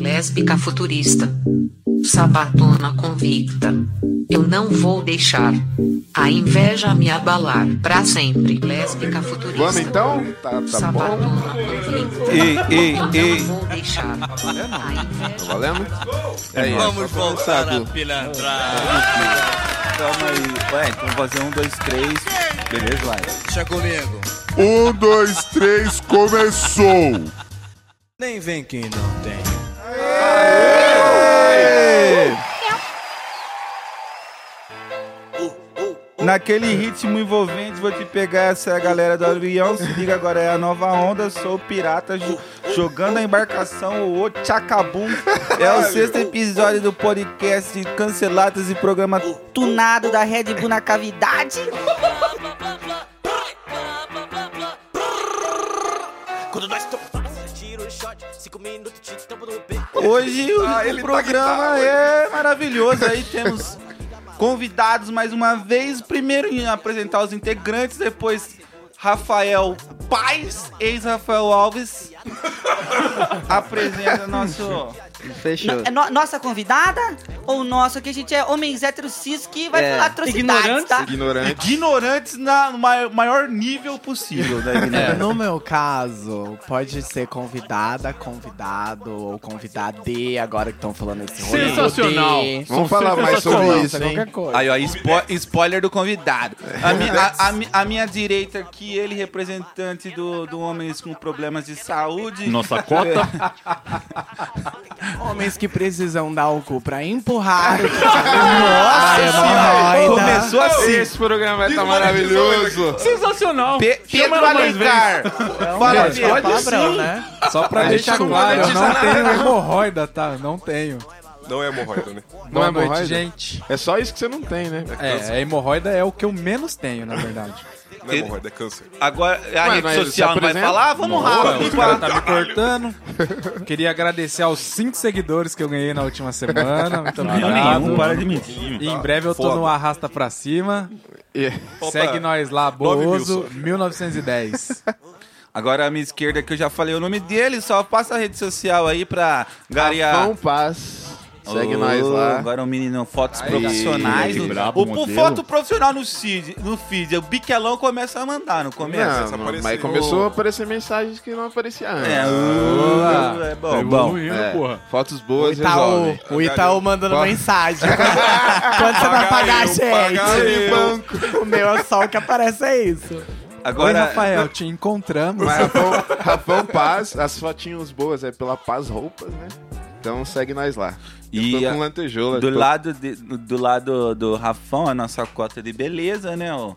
Lésbica futurista. Sabatona convicta. Eu não vou deixar a inveja me abalar pra sempre. Lésbica futurista. Vamos então? Tá, tá bom. Sabatona convicta. Ei, ei, Eu ei. não vou deixar a Tá inveja. valendo? É isso. Vamos voltar Sabe? a pilantragem. Calma aí. Ué, então vamos fazer um, dois, três. Beleza, vai. Deixa comigo. Um, dois, três, começou! Nem vem quem não tem. Naquele ritmo envolvente, vou te pegar essa é a galera do avião. Se liga agora, é a nova onda. Sou o pirata jo- jogando a embarcação, o Ochacabum. É o sexto episódio do podcast Cancelados e programa tunado da Red Bull na cavidade. Quando nós. Hoje o, Ah, tá programa é maravilhoso. Aí temos convidados mais uma vez. Primeiro em apresentar os integrantes, depois Rafael Paz, ex-Rafael Alves. Apresenta nosso. Fechou. É no- nossa convidada ou nosso que a gente é homens héteros cis que vai É. falar atrocidades, tá? Ignorante. Ignorantes na- no mai- maior nível possível da ignorância. No meu caso, pode ser convidada, convidado ou convidade, agora que estão falando esse rolê. Sensacional. de- Vamos falar mais sobre Nossa, isso, hein? qualquer coisa. Aí, ó, spo- spoiler do convidado. A, mi- a- a a minha direita aqui, ele representante do, do Homens com Problemas de Saúde. Nossa cota. Homens que precisam dar o cu pra empurrar. Nossa começou assim. Esse programa vai estar maravilhoso. Sensacional. Pe- Pedro. Alencar. Fala, Gente, é Pedro. palavrão, né? Só pra deixar claro, eu não tenho hemorroida, tá? Não tenho. Não é hemorroida, né? Não Boa é noite, hemorroida? gente. É só isso que você não tem, né? É, a hemorroida é o que eu menos tenho, na verdade. Não é hemorroida, é câncer. Agora, a Ué, rede mas social se não vai apresenta? falar? Vamos rápido. tá me cortando. Queria agradecer aos 5 seguidores que eu ganhei na última semana. Muito obrigado. para de mentir. E em breve eu tô Foda. no Arrasta Pra Cima. E- Segue nós lá, Nove mil Bozo só. 1910. Agora a minha esquerda, que eu já falei o nome dele, só passa a rede social aí pra garear. Rafão Paz. Segue Ô, nós lá. Agora o menino fotos Aí, profissionais. que no- brabo o, o modelo. foto profissional no feed, no feed. O biquelão começa a mandar, não começa? Não, aparecer. mas começou a aparecer mensagens que não apareciam antes. É, uh, é bom, bom. Evoluindo, É, porra. Fotos O boas Itaú, resolve. o Itaú mandando mensagem. Quando você vai pagar a gente? banco. O meu é só o que aparece, é isso. Oi, Agora, Rafael, te encontramos. Mas Rafão, Rafão Paz, as fotinhas boas é pela Paz Roupas, né? Então segue nós lá. Eu E tô com do tô- lado, de- do lado do Rafão, a nossa cota de beleza, né? Um,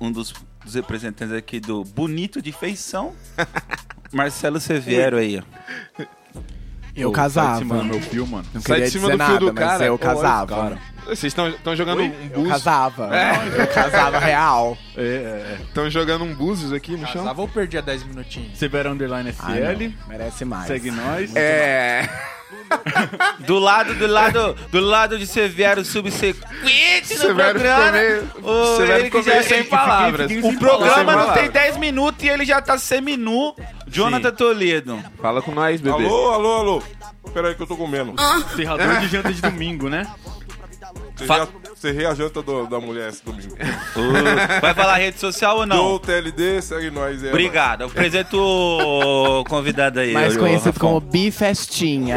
um dos, dos representantes aqui do Bonito de Feição, Marcelo Severo aí. Eu Pô, casava. sai de cima do meu fio, mano. Não Sai queria de cima dizer do fio nada, do mas cara. eu casava. cara. Vocês estão jogando um Eu búzios. casava. Eu casava real. Estão jogando um búzios aqui no chão? Casava ou perdia 10 minutinhos? Severo Underline Ah, FL. não. Merece mais. Segue nós. É. Do lado, do lado, do lado de Severo subsequente no Severo programa. ficou meio- o- Severo ele que ficou já- meio sem palavras. O programa não palavras. tem 10 minutos e ele já tá seminu. Jonathan Toledo. Fala com nós, bebê. Alô, alô, alô. Pera aí que eu tô comendo. Serrador de janta de domingo, né? Você, Fa- já, cerrei a janta do- da mulher esse domingo. Vai falar rede social ou não? o TLD, segue nós. É, Obrigado. Apresento o convidado aí. Mais conhecido como Bifestinha.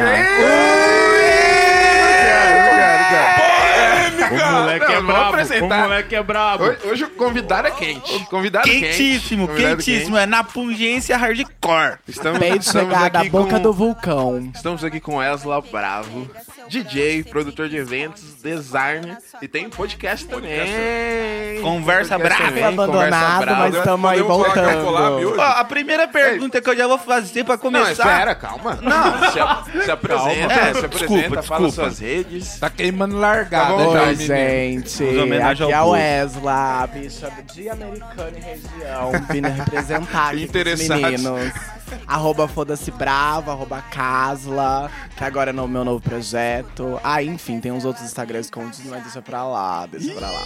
O moleque Não, é vamos brabo. O apresentar. moleque é brabo. Hoje, hoje o convidado é quente. Convidado Quentíssimo, quente. Convidado quentíssimo. É na pungência hardcore. quente. Estamos, Peito estamos aqui boca com... do vulcão. Estamos aqui com Esla Bravo, DJ, produtor de eventos, designer e tem podcast também. Conversa brava. também, abandonado, conversa mas estamos aí colar voltando. Ó, a primeira pergunta que eu já vou fazer pra Não, começar. espera, calma. Não. Se, a- se apresenta, É, se apresenta, desculpa, fala desculpa. suas redes. Tá queimando largada Tá já, Oi, gente. Aqui é ao o. Esla, bicha de americana e região, vindo representar aqui os meninos. Arroba Foda-se Bravo, arroba Casla, que agora é no meu novo projeto. Ah, enfim, tem uns outros Instagrams escondidos, mas deixa pra lá, deixa pra lá.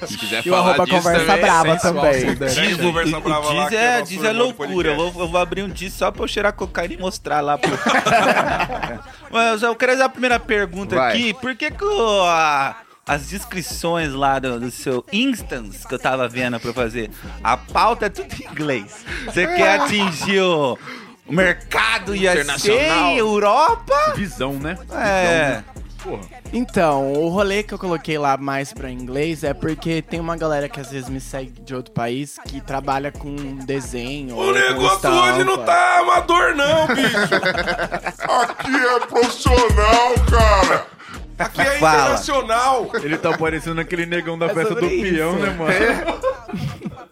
Não, se quiser E o falar arroba disso Conversa também, Brava sensual, também. dano. Diz, conversa O, brava lá, o que Diz é, Diz é loucura. Eu vou, eu vou abrir um Diz só pra eu cheirar cocaína e mostrar lá pro. Mas eu quero fazer a primeira pergunta Vai. aqui. Por que, que o- a- as descrições lá do, do seu instance que eu tava vendo pra eu fazer, a pauta é tudo em inglês? Você quer atingir o, o mercado Internacional. USA, Europa? Visão, né? É. Porra. Então, o rolê que eu coloquei lá mais pra inglês é porque tem uma galera que às vezes me segue de outro país que trabalha com desenho. O negócio estampa. hoje não tá amador, não, bicho. Aqui é profissional, cara. Aqui é Fala. internacional. Ele tá parecendo aquele negão da É festa do sobre peão, isso. né, mano?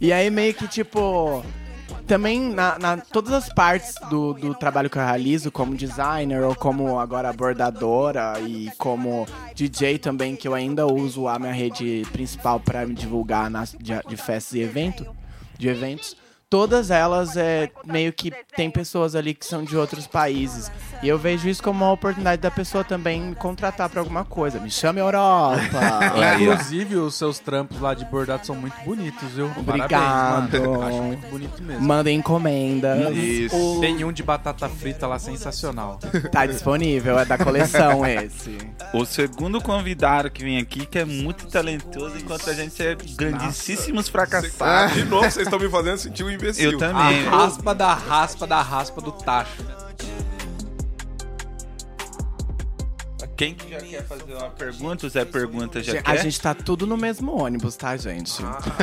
E aí meio que tipo. Também na, na- todas as partes do, do trabalho que eu realizo, como designer ou como agora bordadora e como DJ também, que eu ainda uso a minha rede principal para me divulgar nas, de, de festas e evento, de eventos. Todas elas é meio que tem pessoas ali que são de outros países. E eu vejo isso como uma oportunidade da pessoa também me contratar pra alguma coisa. Me chame Europa. Ó. Inclusive, os seus trampos lá de bordado são muito bonitos, viu? Obrigado. Parabéns, mano. Acho muito bonito mesmo. Mandem encomendas. Isso. Tem um de batata frita lá sensacional. Tá disponível, é da coleção esse. O segundo convidado que vem aqui, que é muito talentoso, enquanto a gente é grandíssimos fracassados. De novo, vocês estão me fazendo sentir um imbecil. Eu também. A raspa da raspa da raspa do tacho. Quem que já quer fazer uma pergunta? O Zé Pergunta já A quer? gente tá tudo no mesmo ônibus, tá, gente?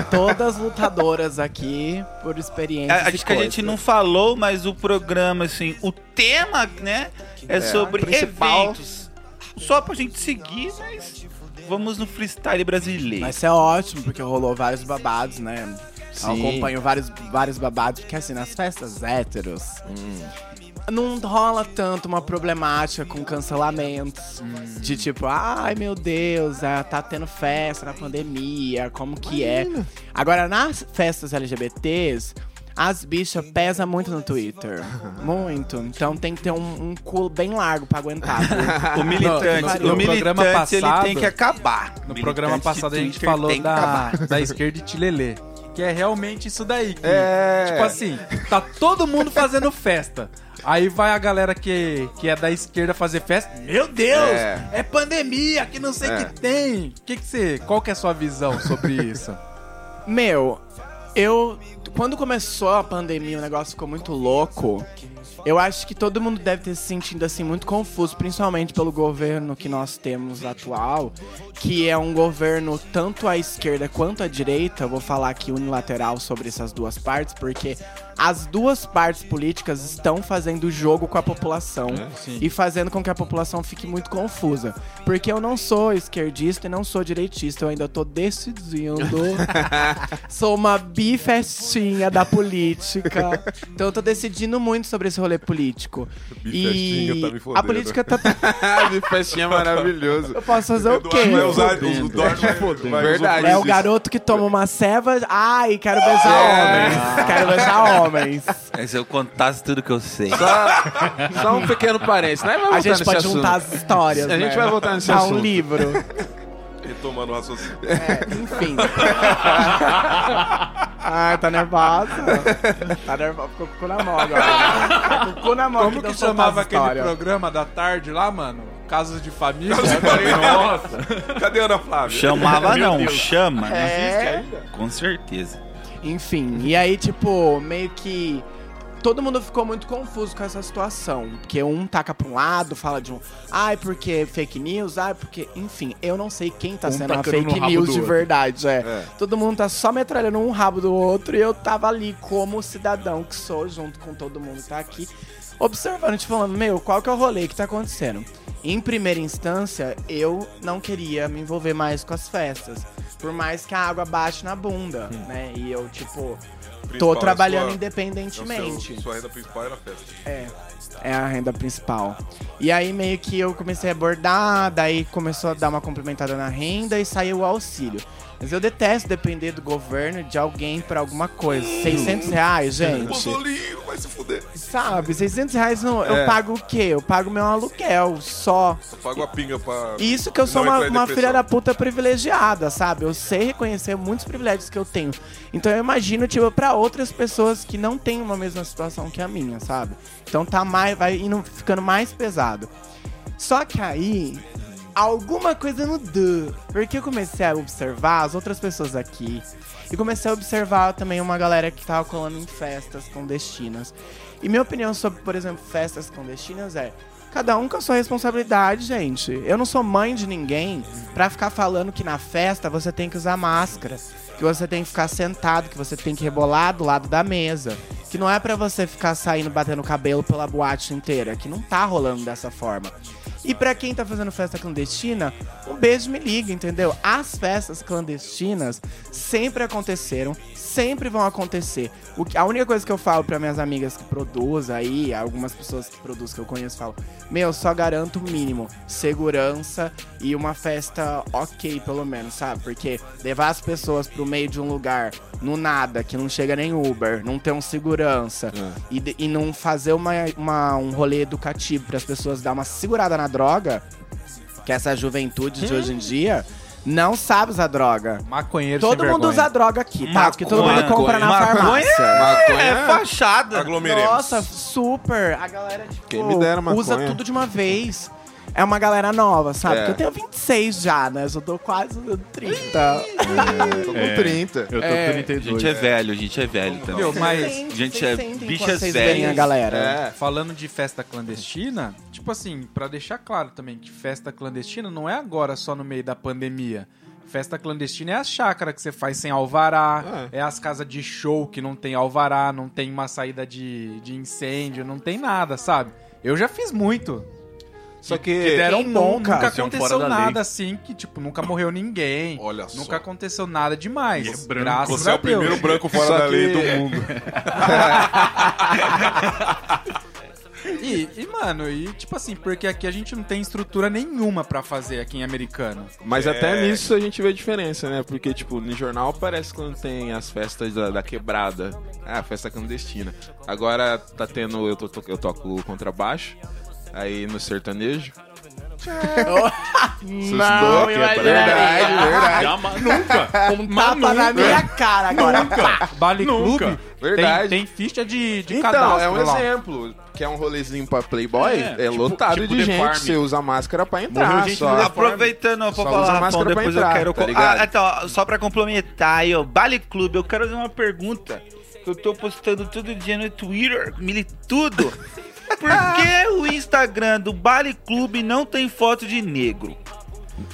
Todas lutadoras aqui por experiências A- e Acho que a gente não falou, mas o programa, assim, o tema, né, é, sobre principal. eventos. Só pra gente seguir, mas vamos no freestyle brasileiro. Mas isso é ótimo, porque rolou vários babados, né? Eu Sim. acompanho vários, vários babados, porque assim, nas festas héteros, Hum. não rola tanto uma problemática com cancelamentos. Hum. De tipo, ai meu Deus, ah, tá tendo festa na pandemia, como que é? Agora, nas festas LGBTs, as bichas pesam muito no Twitter. Muito. Então tem que ter um, um culo bem largo pra aguentar. O militante, No- no o militante programa ele passado- tem que acabar. No O programa militante passado a de gente falou da, da esquerda e Tilelê. Que é realmente isso daí. que, É. Tipo assim, tá todo mundo fazendo festa. Aí vai a galera que, que é da esquerda fazer festa. Meu Deus! É. É, pandemia, que não sei o É. que tem. Que que você, qual que é a sua visão sobre isso? Meu, eu. Quando começou a pandemia, o negócio ficou muito louco. Eu acho que todo mundo deve ter se sentido assim muito confuso, principalmente pelo governo que nós temos atual, que é um governo tanto à esquerda quanto à direita. Eu vou falar aqui unilateral sobre essas duas partes, porque as duas partes políticas estão fazendo jogo com a população e fazendo com que a população fique muito confusa. Porque eu não sou esquerdista e não sou direitista, eu ainda tô decidindo. sou uma bifestinha da política. Então eu tô decidindo muito sobre esse rolê político. Bifestinha E tá me a fodendo. política tá. De festinha maravilhoso. Eu posso fazer o quê? Vai usar, o Eduardo vai, vai Verdade. É o garoto que toma uma ceva. Ai, quero beijar homens. Quero beijar homens. É, Se eu contasse tudo que eu sei. Só, só um pequeno parênteses. Vamos A gente pode assunto. juntar as histórias. A gente né? vai voltar nesse Dá um assunto. livro. Retomando o raciocínio. É, enfim. Ai, tá nervosa. Tá nervosa. Ficou com o cu na mão agora. né? Tá com o cu na mão. Como que soltar chamava aquele programa da tarde lá, mano? Casos de família? Nossa. Cadê a Ana Flávia? Chamava não, chama. É. Com certeza. Enfim, e aí, tipo, meio que. Todo mundo ficou muito confuso com essa situação. Porque um taca pra um lado, fala de um. Ai, porque fake news, ai, porque. Enfim, eu não sei quem tá Um sendo a fake news de verdade. É. É. Todo mundo tá só metralhando um rabo do outro e eu tava ali como cidadão que sou, junto com todo mundo que tá aqui, observando, te falando, meu, qual que é o rolê que tá acontecendo? Em primeira instância, eu não queria me envolver mais com as festas. Por mais que a água bate na bunda, né? E eu, tipo, tô Principal, trabalhando é sua- independentemente. é seu- Sua renda principal era a festa. É. É a renda principal. E aí meio que eu comecei a bordar, daí começou a dar uma complementada na renda e saiu o auxílio. Mas eu detesto depender do governo de alguém pra alguma coisa. 600 reais, gente. Bozolinho, vai vai se fuder. Sabe, 600 reais não, eu É. pago o quê? Eu pago meu aluguel só. Eu pago a pinga pra. Isso que eu sou não uma, entrar em uma depressão. filha da puta privilegiada, sabe? Eu sei reconhecer muitos privilégios que eu tenho. Então eu imagino, tipo, pra outras pessoas que não têm uma mesma situação que a minha, sabe? Então tá mais, vai indo, ficando mais pesado. Só que aí, alguma coisa mudou. Porque eu comecei a observar as outras pessoas aqui. E comecei a observar também uma galera que tava colando em festas clandestinas. E minha opinião sobre, por exemplo, festas clandestinas é. Cada um com a sua responsabilidade, gente. Eu não sou mãe de ninguém pra ficar falando que na festa você tem que usar máscara, que você tem que ficar sentado, que você tem que rebolar do lado da mesa, que não é pra você ficar saindo batendo cabelo pela boate inteira, que não tá rolando dessa forma. E pra quem tá fazendo festa clandestina, um beijo me liga, entendeu? As festas clandestinas sempre aconteceram, sempre vão acontecer. O que, a única coisa que eu falo pra minhas amigas que produzem aí, algumas pessoas que produzem que eu conheço, falo: Meu, só garanto o mínimo, segurança e uma festa ok, pelo menos, sabe? Porque levar as pessoas pro meio de um lugar no nada, que não chega nem Uber, não ter um segurança e, de- e não fazer uma, uma- um rolê educativo para as pessoas dar uma segurada na droga, que essa juventude de hoje em dia não sabe usar droga. Maconheiro Todo sem mundo vergonha. usa droga aqui, tá? Porque todo mundo compra na Maconha farmácia. Maconha É fachada. Aglomeremos. Nossa, super. A galera, tipo, Quem me dera maconha. usa tudo de uma vez. É uma galera nova, sabe? É. Porque eu tenho 26 já, né? Eu já tô quase 30. Tô com 30. Eu tô É. com A 32. gente é velho, a gente é velho, então. Meu, mas Gente, é bichas a velhas. galera. É. falando de festa clandestina, tipo assim, pra deixar claro também que festa clandestina não é agora só no meio da pandemia. Festa clandestina é a chácara que você faz sem alvará, é, as casas de show que não tem alvará, não tem uma saída de, de incêndio, não tem nada, sabe? Eu já fiz muito. Só Que que. deram Quem bom, nunca? nunca um aconteceu nada assim, que tipo, nunca morreu ninguém. Olha só. Nunca aconteceu nada demais. E é branco. Graças Você é a o primeiro branco fora Só da lei que- do mundo. E, e, mano, e tipo assim, porque aqui a gente não tem estrutura nenhuma pra fazer aqui em americano. Mas É. até nisso a gente vê a diferença, né? Porque, tipo, no jornal parece quando tem as festas da, da quebrada. Ah, festa clandestina. Agora tá tendo. Eu, to- eu toco contrabaixo. Aí no sertanejo. Não, Verdade, imagina. verdade. Jamais, nunca. Um tapa na minha cara agora. Pá. Baile Nunca. Clube Verdade. Tem, tem ficha de, de Então, cadastro é um lá. exemplo. Que é um rolezinho pra Playboy, é, É, tipo- lotado tipo de gente. Farm. Você usa máscara pra entrar. Só. Aproveitando, eu vou Só falar, usa Rafão, máscara pra depois entrar, eu quero... tá ah, então, só pra complementar aí, ó, Bale Clube, eu quero fazer uma pergunta. que Eu tô postando todo dia no Twitter, mili tudo. Por que o Instagram do Bale Clube não tem foto de negro?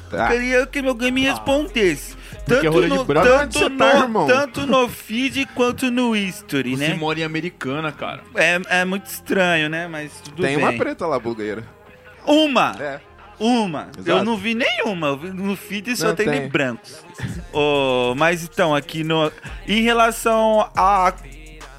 Tá. Queria que meu game me respondesse. Tanto rolê de no, tanto, no, tá, irmão? tanto no feed quanto no history, Você né? mora em Americana, cara. É, é muito estranho, né? Mas tudo Tem bem. uma preta lá, bulgueira. Uma! É. Uma. Exato. Eu não vi nenhuma. No feed só Não tem, de tem. brancos. oh, mas então, aqui no. Em relação a.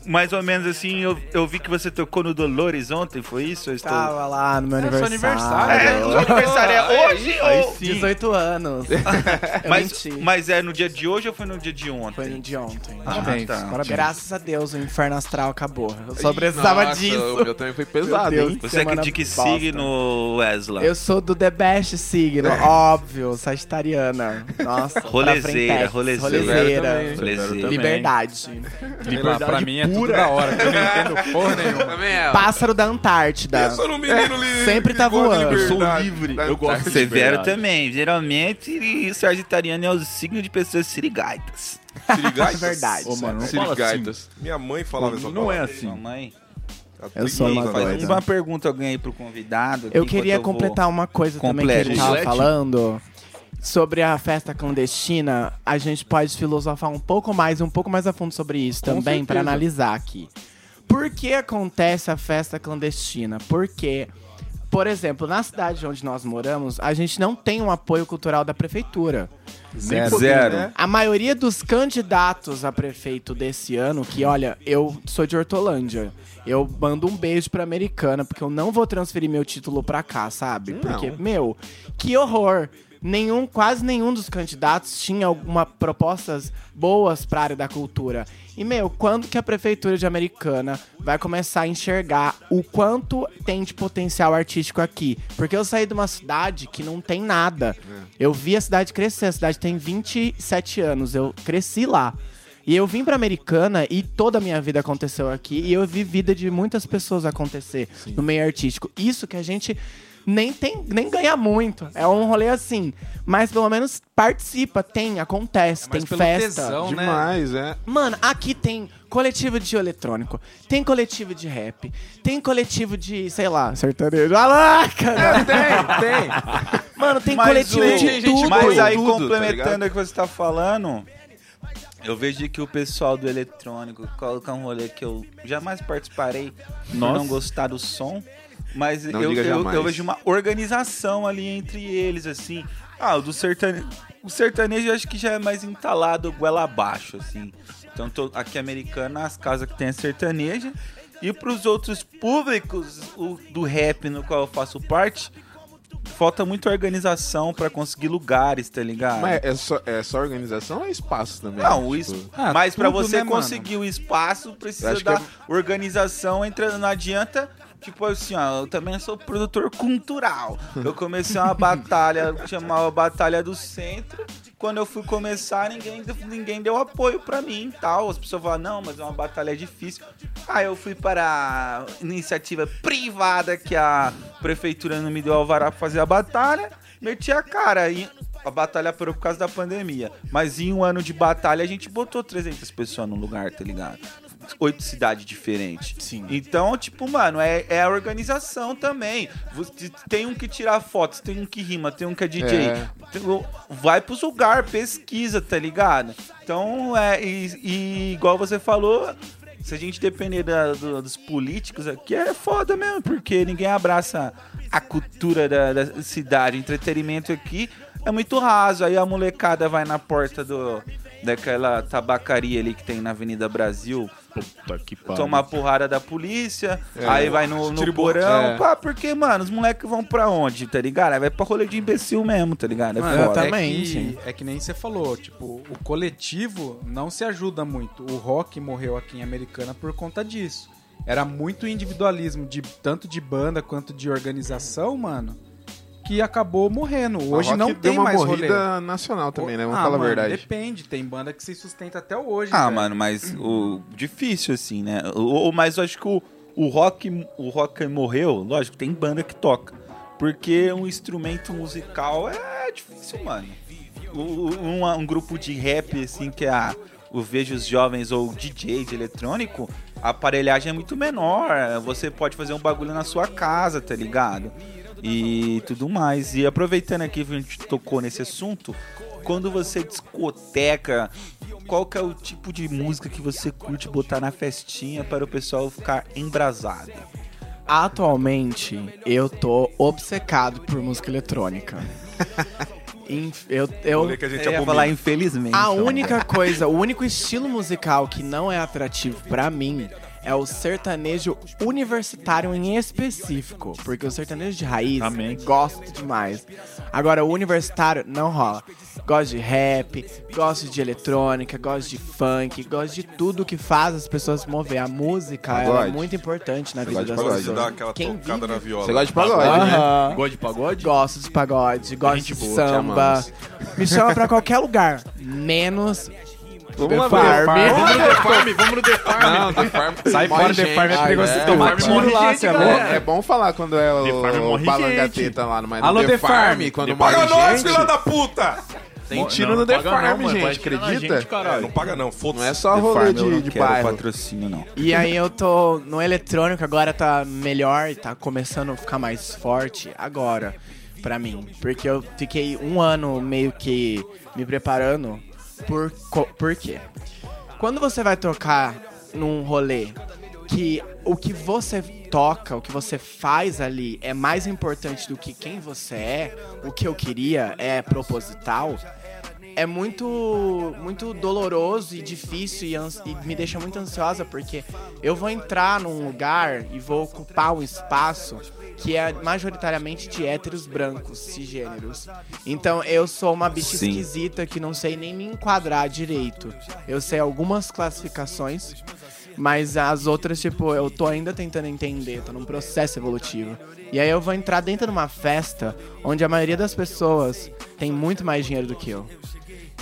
Mais ou menos assim, eu, eu vi que você tocou no Dolores ontem, foi isso? Eu estou... Tava lá no meu É, seu aniversário. É, o seu aniversário é hoje Aí ou. sim. 18 anos. Eu Mas, menti. mas é no dia de hoje ou foi no dia de ontem? Foi no de ontem. Parabéns, tá. parabéns. Graças a Deus, o inferno astral acabou. Eu só precisava Nossa, disso. O meu também foi pesado, Deus. hein? Você é de que bosta. signo, Wesley? Eu sou do The Best signo, óbvio, sagitariana. Nossa, Rolezeira, rolezeira. rolezeira. Liberdade. Lá, pra mim é tudo da hora, que eu não entendo porra nenhuma. Também é. Pássaro da Antártida. Eu sou um menino livre. sempre tá voando. Eu sou livre. Eu gosto de Severo também. Geralmente, e Sagitariano é o signo de pessoas sirigaitas. Sirigaitas? É verdade. Ô, mano, não fala assim. Sirigaitas. Minha mãe falava essa Não é assim. Mamãe. Eu sou uma Faz doida. uma pergunta alguém aí pro convidado. Eu queria completar uma coisa também que Complete. ele tava falando. Sobre a festa clandestina, a gente pode filosofar um pouco mais, um pouco mais a fundo sobre isso também, para analisar aqui. Por que acontece a festa clandestina? Porque, por exemplo, na cidade onde nós moramos, a gente não tem um apoio cultural da prefeitura. Zero. Zero. A maioria dos candidatos a prefeito desse ano, que olha, eu sou de Hortolândia. Eu mando um beijo pra Americana, porque eu não vou transferir meu título pra cá, sabe? Porque, meu, que horror. Nenhum, quase nenhum dos candidatos tinha alguma propostas boas para a área da cultura. E, meu, quando que a prefeitura de Americana vai começar a enxergar o quanto tem de potencial artístico aqui? Porque eu saí de uma cidade que não tem nada. Eu vi a cidade crescer, a cidade tem 27 anos, eu cresci lá. E eu vim pra Americana e toda a minha vida aconteceu aqui. E eu vi vida de muitas pessoas acontecer no meio artístico. Isso que a gente nem tem, nem ganha muito. É um rolê assim. Mas pelo menos participa, tem, acontece, tem pelo festa. tesão, né? Demais, é. Mano, aqui tem coletivo de eletrônico, tem coletivo de rap, tem coletivo de, sei lá, sertanejo. Ah lá, cara! Tem, tem. Mano, tem Mas coletivo o- de tudo. Mas aí, tudo, tá complementando o que você tá falando, eu vejo que o pessoal do eletrônico coloca um rolê que eu jamais participarei Nossa. não gostar do som. Mas eu, eu, eu vejo uma organização ali entre eles, assim. Ah, o do sertanejo. O sertanejo eu acho que já é mais entalado goela abaixo, assim. Então, tô, aqui americana, as casas que tem a sertaneja. E pros outros públicos o, do rap no qual eu faço parte, falta muita organização pra conseguir lugares, tá ligado? Mas é só, é só organização ou é espaço também? Não, o Tipo, Ah, mas tudo, você né, mano? conseguir o espaço, precisa da que organização. Entra, não adianta, tipo assim, ó, eu também sou produtor cultural. Eu comecei uma batalha, chamava Batalha do Centro. Quando eu fui começar, ninguém, ninguém deu apoio pra mim tal. As pessoas falaram, não, mas é uma batalha difícil. Aí eu fui para a iniciativa privada que a prefeitura não me deu alvará pra fazer a batalha. Meti a cara e a batalha parou por causa da pandemia. Mas em um ano de batalha a gente botou 300 pessoas no lugar, tá ligado? Oito cidades diferentes. Sim. Então, tipo, mano, é, é a organização também. Você tem um que tirar fotos, tem um que rima, tem um que é DJ. É. Tem- Vai pros lugares, pesquisa, tá ligado? Então, é, e, e igual você falou, se a gente depender da- do- dos políticos aqui, é foda mesmo, porque ninguém abraça a cultura da, da cidade. Entretenimento aqui é muito raso. Aí a molecada vai na porta do, daquela tabacaria ali que tem na Avenida Brasil. Puta que pariu. Tomar porrada da polícia, É. aí vai no, no porão, é. pá, porque, mano, os moleques vão pra onde, tá ligado? Aí vai pra rolê de imbecil mesmo, tá ligado? É Mano, é Exatamente. que, é que nem você falou, tipo, o coletivo não se ajuda muito. O rock morreu aqui em Americana por conta disso. Era muito individualismo, de tanto de banda quanto de organização, mano, que acabou morrendo. Hoje a não tem uma mais rolê. nacional também, né? Vamos Ah, falar a mano, verdade. Depende, tem banda que se sustenta até hoje. Ah, velho. mano, mas o difícil assim, né? O, o- mas eu acho que o, o rock, o rock morreu, lógico, tem banda que toca. Porque um instrumento musical é difícil, mano. Um, um grupo de rap, assim, que é a, o Vejo os Jovens ou DJ de eletrônico, a aparelhagem é muito menor. Você pode fazer um bagulho na sua casa, tá ligado? E tudo mais. E aproveitando aqui que a gente tocou nesse assunto, quando você discoteca, qual que é o tipo de música que você curte botar na festinha para o pessoal ficar embrasado? Atualmente, eu tô obcecado por música eletrônica. Inf- eu, eu, Rolê que a gente Eu ia falar infelizmente. A então. única coisa, o único estilo musical que não é atrativo pra mim é o sertanejo universitário em específico. Porque o sertanejo de raiz, Amém. gosto demais. Agora, o universitário não rola. Gosto de rap, gosto de eletrônica, gosto de funk, gosto de tudo que faz as pessoas se mover. A música ela é muito importante na Você vida das pagode? pessoas. Dá aquela Quem tocada vive- na viola. Você gosta de pagode, né? Aham. Gosta de pagode? Gosto de pagode, gosto Gente de boa, samba. Me chama pra qualquer lugar, menos Vamos lá, Farm. Vamos no The Farm, vamos no The Farm. Não, The Farm. Sai morre fora, The gente. Farm é Ai, perigoso. é. Tomar tiro morre lá, gente, você é louco. É bom falar quando é o, balangateta lá, mas Alô, no The Farm, Farm. quando morre Paga nós, gente, filha da puta! tem tiro Não, no The paga Farm, não, mano, gente, acredita? gente. É, não paga não, foda-se. Não é só rolê de, não de quero bairro. patrocínio, não. E aí eu tô no eletrônico, agora tá melhor e tá começando a ficar mais forte agora pra mim. Porque eu fiquei um ano meio que me preparando por, por quê? Quando você vai tocar num rolê que o que você toca, o que você faz ali é mais importante do que quem você é, o que eu queria é proposital, é muito muito doloroso e difícil e, e me deixa muito ansiosa porque eu vou entrar num lugar e vou ocupar um espaço que é majoritariamente de héteros brancos, cisgêneros. Então eu sou uma bicha Sim. esquisita que não sei nem me enquadrar direito. Eu sei algumas classificações, mas as outras, tipo, eu tô ainda tentando entender, tô num processo evolutivo. E aí eu vou entrar dentro de uma festa onde a maioria das pessoas tem muito mais dinheiro do que eu.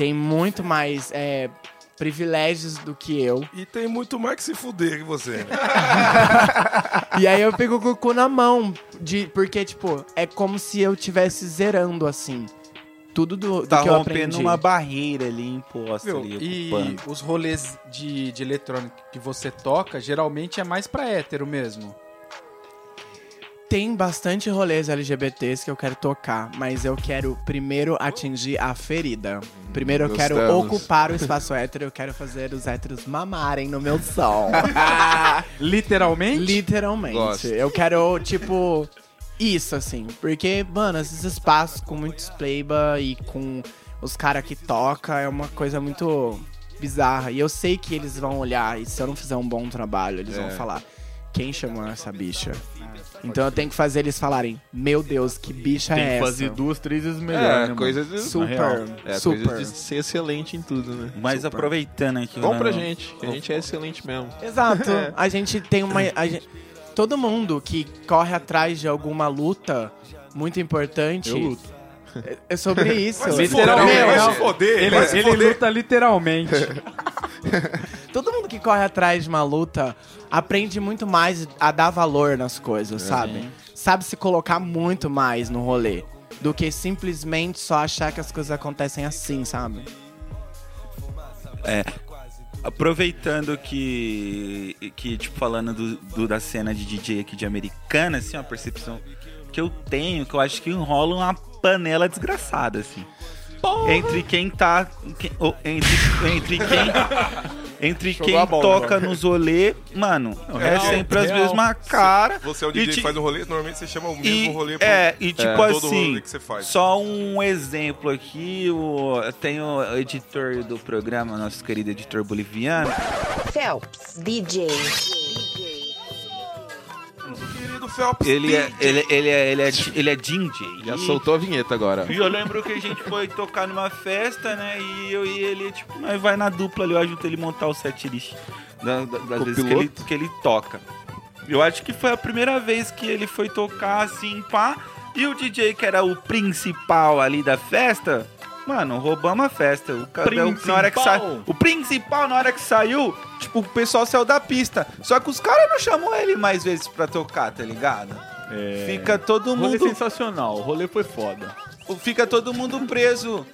Tem muito mais é, privilégios do que eu. E tem muito mais que se fuder que você. E aí eu pego com o cu na mão. De, porque, tipo, é como se eu tivesse zerando, assim. Tudo do, do Tá que eu rompendo aprendi. uma barreira ali imposta Viu? ali, E ocupando. os rolês de, de eletrônico que você toca, geralmente é mais pra hétero mesmo. Tem bastante rolês LGBTs que eu quero tocar, mas eu quero primeiro atingir a ferida. Primeiro eu quero gostamos. ocupar o espaço hétero, eu quero fazer os héteros mamarem no meu som. Literalmente? Literalmente. Gosto. Eu quero, tipo, isso, assim. Porque, mano, esses espaços com muitos playba e com os caras que toca é uma coisa muito bizarra. E eu sei que eles vão olhar e se eu não fizer um bom trabalho, eles vão É. falar. Quem chamou essa bicha? Então eu tenho que fazer eles falarem: Meu Deus, que bicha Tem é que essa? fazer duas, três vezes melhor, É, né, coisa mano? de- Super. É, super. coisa de ser excelente em tudo, né? Mas aproveitando aqui. Bom né, pra gente, que a gente é excelente mesmo. Exato. A gente tem uma. a gente- todo mundo que corre atrás de alguma luta muito importante. Eu luto. É- É sobre isso. Vai se Literalmente. foder, vai se foder, Ele, vai se ele foder. luta literalmente. Todo mundo que corre atrás de uma luta aprende muito mais a dar valor nas coisas, sabe? Sabe se colocar muito mais no rolê do que simplesmente só achar que as coisas acontecem assim, sabe? Aproveitando que, que tipo, falando do, do- da cena de DJ aqui de Americana, assim, uma percepção que eu tenho, que eu acho que rola uma panela desgraçada, assim. Entre quem tá. quem- ou entre, entre quem. Entre Jogou quem bomba. toca nos rolê, mano, é real, sempre as real. mesmas cara. Você é o DJ que faz o rolê, normalmente você chama o mesmo E, rolê pro é, e tipo todo assim, rolê que você faz. só um exemplo aqui, o, eu tenho o editor do programa, nosso querido editor boliviano, Phelps, DJ. Phelps, ele é, DJ. ele, ele é, ele é, ele é DJ. Já soltou a vinheta agora. E eu lembro que a gente foi tocar numa festa, né? E eu e ele, tipo, nós vai na dupla ali, eu ajudo ele a montar o set list da, da- das O vezes que ele, que ele toca. Eu acho que foi a primeira vez que ele foi tocar assim, pá. E o DJ, que era o principal ali da festa, mano, roubamos a festa. O cara, na hora que Principal? sa... O principal, na hora que saiu, tipo, o pessoal saiu da pista. Só que os caras não chamam ele mais vezes pra tocar, tá ligado? É... Fica todo Rolê mundo sensacional, o rolê foi foda. Fica todo mundo preso.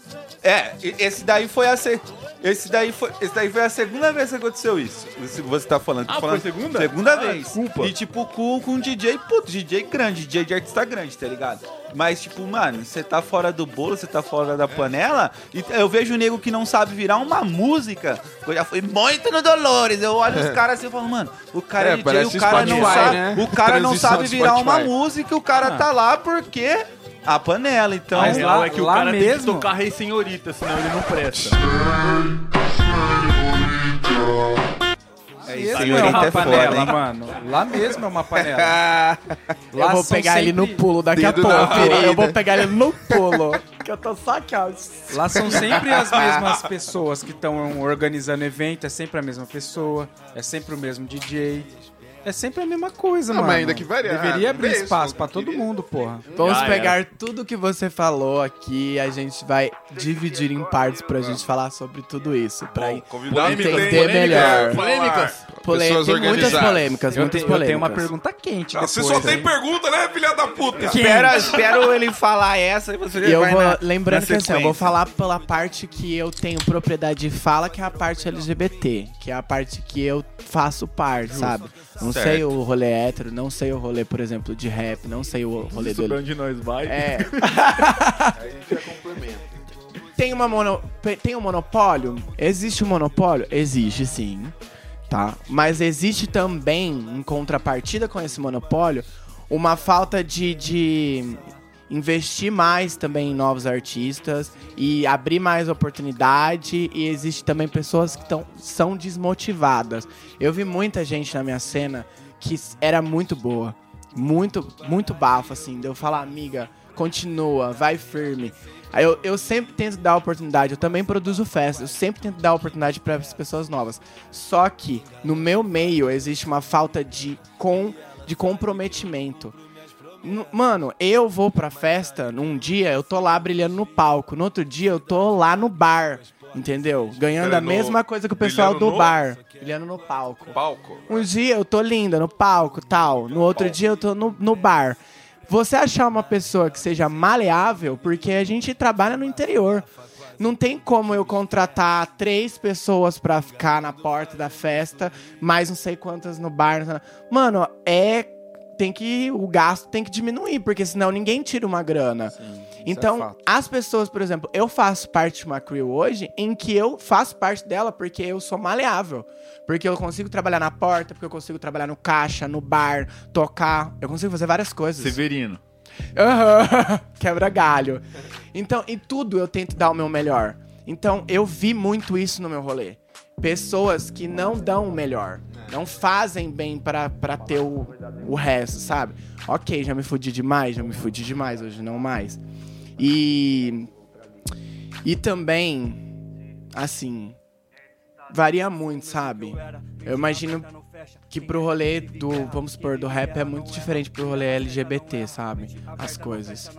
É, esse daí foi a se... esse daí foi, esse daí foi a segunda vez que aconteceu isso. Se você tá falando, Ah, foi falando a segunda? Segunda Ah, vez. desculpa. E tipo com com um DJ, puto, DJ grande, DJ de artista grande, tá ligado? Mas tipo, mano, você tá fora do bolo, você tá fora da panela, e eu vejo um nego que não sabe virar uma música. Eu já fui muito no Dolores. Eu olho os caras assim e falo, mano, o cara É, é, DJ, o cara não Spotify, sabe, né? o cara não Transição sabe do virar uma música, o cara tá lá porque a panela, então. Mas real lá- é que o lá cara tem que mesmo- tocar Rei Senhorita, senão ele não presta. É Esse isso, é senhorita uma é foda, panela, hein? mano. Lá mesmo é uma panela. Eu vou são pegar ele no sempre- pulo daqui a pouco. Eu vou pegar ele no pulo. que eu tô só aqui, ó. Lá são sempre as mesmas pessoas que estão organizando evento, é sempre a mesma pessoa, é sempre o mesmo DJ. É sempre a mesma coisa, Não, mano. mas ainda que varia. Deveria Ah, abrir mesmo, espaço pra todo queria. mundo, porra. Vamos Já pegar tudo que você falou aqui e a gente vai dividir em partes pra gente falar sobre tudo isso. Pra Bom, entender melhor. Polêmicas. Polê- Pessoas tem muitas polêmas, Eu, muitas tenho- eu tenho uma polêmicas. pergunta quente Ah, depois. Você só tem hein? pergunta, né, filha da puta? Espera, espero ele falar essa e você já E eu vai vou, na- lembrando na que assim, eu vou falar pela parte que eu tenho propriedade de fala, que é a parte LGBT, que é a parte que eu faço parte, sabe? Não Certo. sei o rolê hétero, não sei o rolê, por exemplo, de rap, não sei o rolê Isso do. onde nós vai. É. A gente já complementa. Tem, uma mono... tem um monopólio? Existe um monopólio? Existe sim. Tá? Mas existe também, em contrapartida com esse monopólio, uma falta de, de investir mais também em novos artistas e abrir mais oportunidade. E existe também pessoas que tão, são desmotivadas. Eu vi muita gente na minha cena que era muito boa. Muito, muito bafo, assim. De eu falar, amiga, continua, vai firme. Eu, eu sempre tento dar oportunidade, eu também produzo festa, eu sempre tento dar oportunidade para as pessoas novas. Só que no meu meio existe uma falta de, com, de comprometimento. Mano, eu vou pra festa, num dia eu tô lá brilhando no palco, no outro dia eu tô lá no bar, entendeu? Ganhando a mesma coisa que o pessoal do bar, brilhando no palco. Palco. Um dia eu tô linda no palco, tal. No outro dia eu tô no, no bar. Você achar uma pessoa que seja maleável, porque a gente trabalha no interior. Não tem como eu contratar três pessoas pra ficar na porta da festa, mais não sei quantas no bar. Mano, é. Tem que. O gasto tem que diminuir, porque senão ninguém tira uma grana. Então, as pessoas, por exemplo, eu faço parte de uma crew hoje em que eu faço parte dela porque eu sou maleável. Porque eu consigo trabalhar na porta, porque eu consigo trabalhar no caixa, no bar, tocar. Eu consigo fazer várias coisas. Severino. Aham, quebra galho. Então, em tudo eu tento dar o meu melhor. Então, eu vi muito isso no meu rolê. Pessoas que não dão o melhor. Não fazem bem pra pra ter o, o resto, sabe? Ok, já me fudi demais, já me fudi demais, hoje não mais. E. E também, assim. Varia muito, sabe? Eu imagino que pro rolê do, vamos supor, do rap é muito diferente pro rolê LGBT, sabe? As coisas.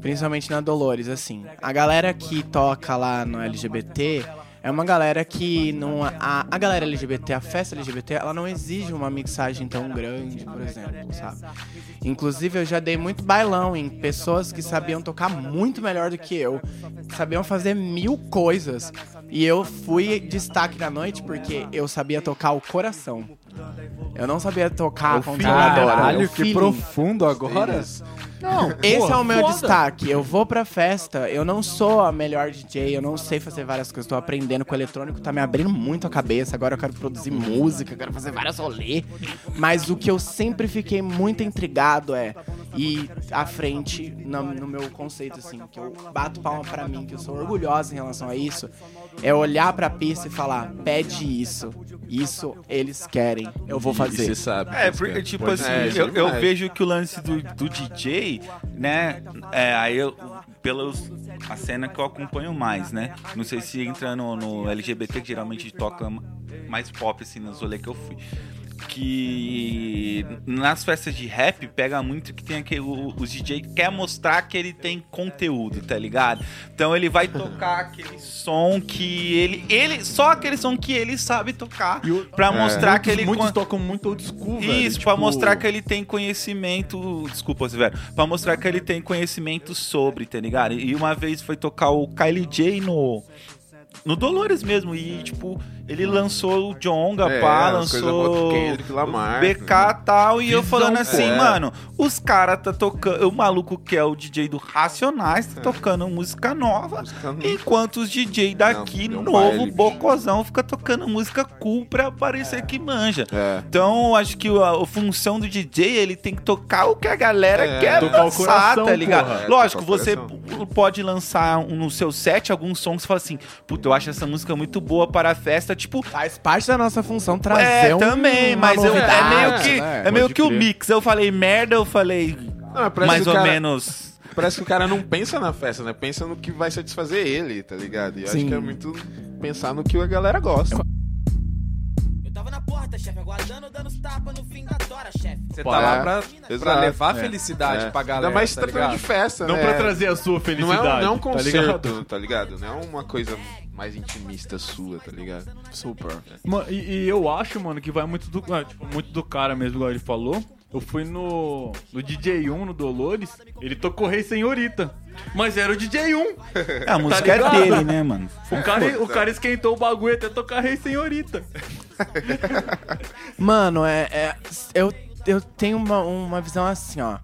Principalmente na Dolores, assim. A galera que toca lá no LGBT é uma galera que não. A, a galera LGBT, a festa LGBT, ela não exige uma mixagem tão grande, por exemplo, sabe? Inclusive, eu já dei muito bailão em pessoas que sabiam tocar muito melhor do que eu, que sabiam fazer mil coisas. E eu fui destaque na noite porque eu sabia tocar o coração. Eu não sabia tocar a controladora. Caralho, o que profundo agora. Não, esse é o meu foda. destaque. Eu vou pra festa, eu não sou a melhor DJ, eu não sei fazer várias coisas. Tô aprendendo com o eletrônico, tá me abrindo muito a cabeça. Agora eu quero produzir música, eu quero fazer várias rolê. Mas o que eu sempre fiquei muito intrigado é ir à frente no, no meu conceito, assim, que eu bato palma pra mim, que eu sou orgulhosa em relação a isso, é olhar pra pista e falar, pede isso. Isso eles querem, eu vou fazer. você sabe. É, porque, tipo Pode assim, eu, eu É. vejo que o lance do, do DJ, né, é, aí eu, pelos, a cena que eu acompanho mais, né, não sei se entra no, no LGBT, que geralmente toca mais pop, assim, nos rolês que eu fui, que nas festas de rap pega muito que tem aquele, o, os DJ quer mostrar que ele tem conteúdo, tá ligado? Então ele vai tocar aquele som que ele, ele só aquele som que ele sabe tocar, pra mostrar que ele... Muitos tocam muito old school, velho. isso, pra tipo- mostrar que ele tem conhecimento. Desculpa, Severo. Pra mostrar que ele tem conhecimento sobre, tá ligado? E uma vez foi tocar o Kylie J no. No Dolores mesmo. E, tipo, ele lançou o Jonga, É, pá, lançou. Kendrick Lamar, BK e tal. E eu falando assim, É. mano, os caras tá tocando. O maluco que é o DJ do Racionais tá tocando música nova. Enquanto os DJ daqui, Não, é novo, baile, bocozão, fica tocando música cool pra parecer que manja. É. Então, acho que a, a função do DJ, ele tem que tocar o que a galera É, quer tocar o lançar, coração, tá ligado? porra. É, Lógico, o você pode lançar um- no seu set alguns sons que você fala assim, puta, eu acho essa música muito boa para a festa, tipo... Faz parte da nossa função trazer é, um, também, uma mas eu- é meio que, né? é meio Pode que o mix. Eu falei merda, eu falei Não, parece mais ou cara- menos... Parece que o cara não pensa na festa, né? Pensa no que vai satisfazer ele, tá ligado? E eu acho que é muito pensar no que a galera gosta. Tava na porta, chefe, aguardando, dando os tapas no fim da tora, chefe. Você tá lá é, pra, pra levar é, felicidade É. pra galera. Ainda mais tá tratando ligado? de festa, Não né? pra trazer a sua Não é, felicidade. um, não é um tá concerto, ligado? tá ligado? Não é uma coisa mais intimista sua, tá ligado? Super. Ma- E, e eu acho, mano, que vai muito do, ah, tipo, muito do cara mesmo, igual ele falou. Eu fui no, no DJ1, no Dolores, ele tocou Rei Senhorita. Mas era o DJ1. A música é ligado? dele, né, mano? O cara, o cara esquentou o bagulho até tocar Rei Senhorita. Mano, é, é- eu, eu tenho uma, uma visão assim, ó.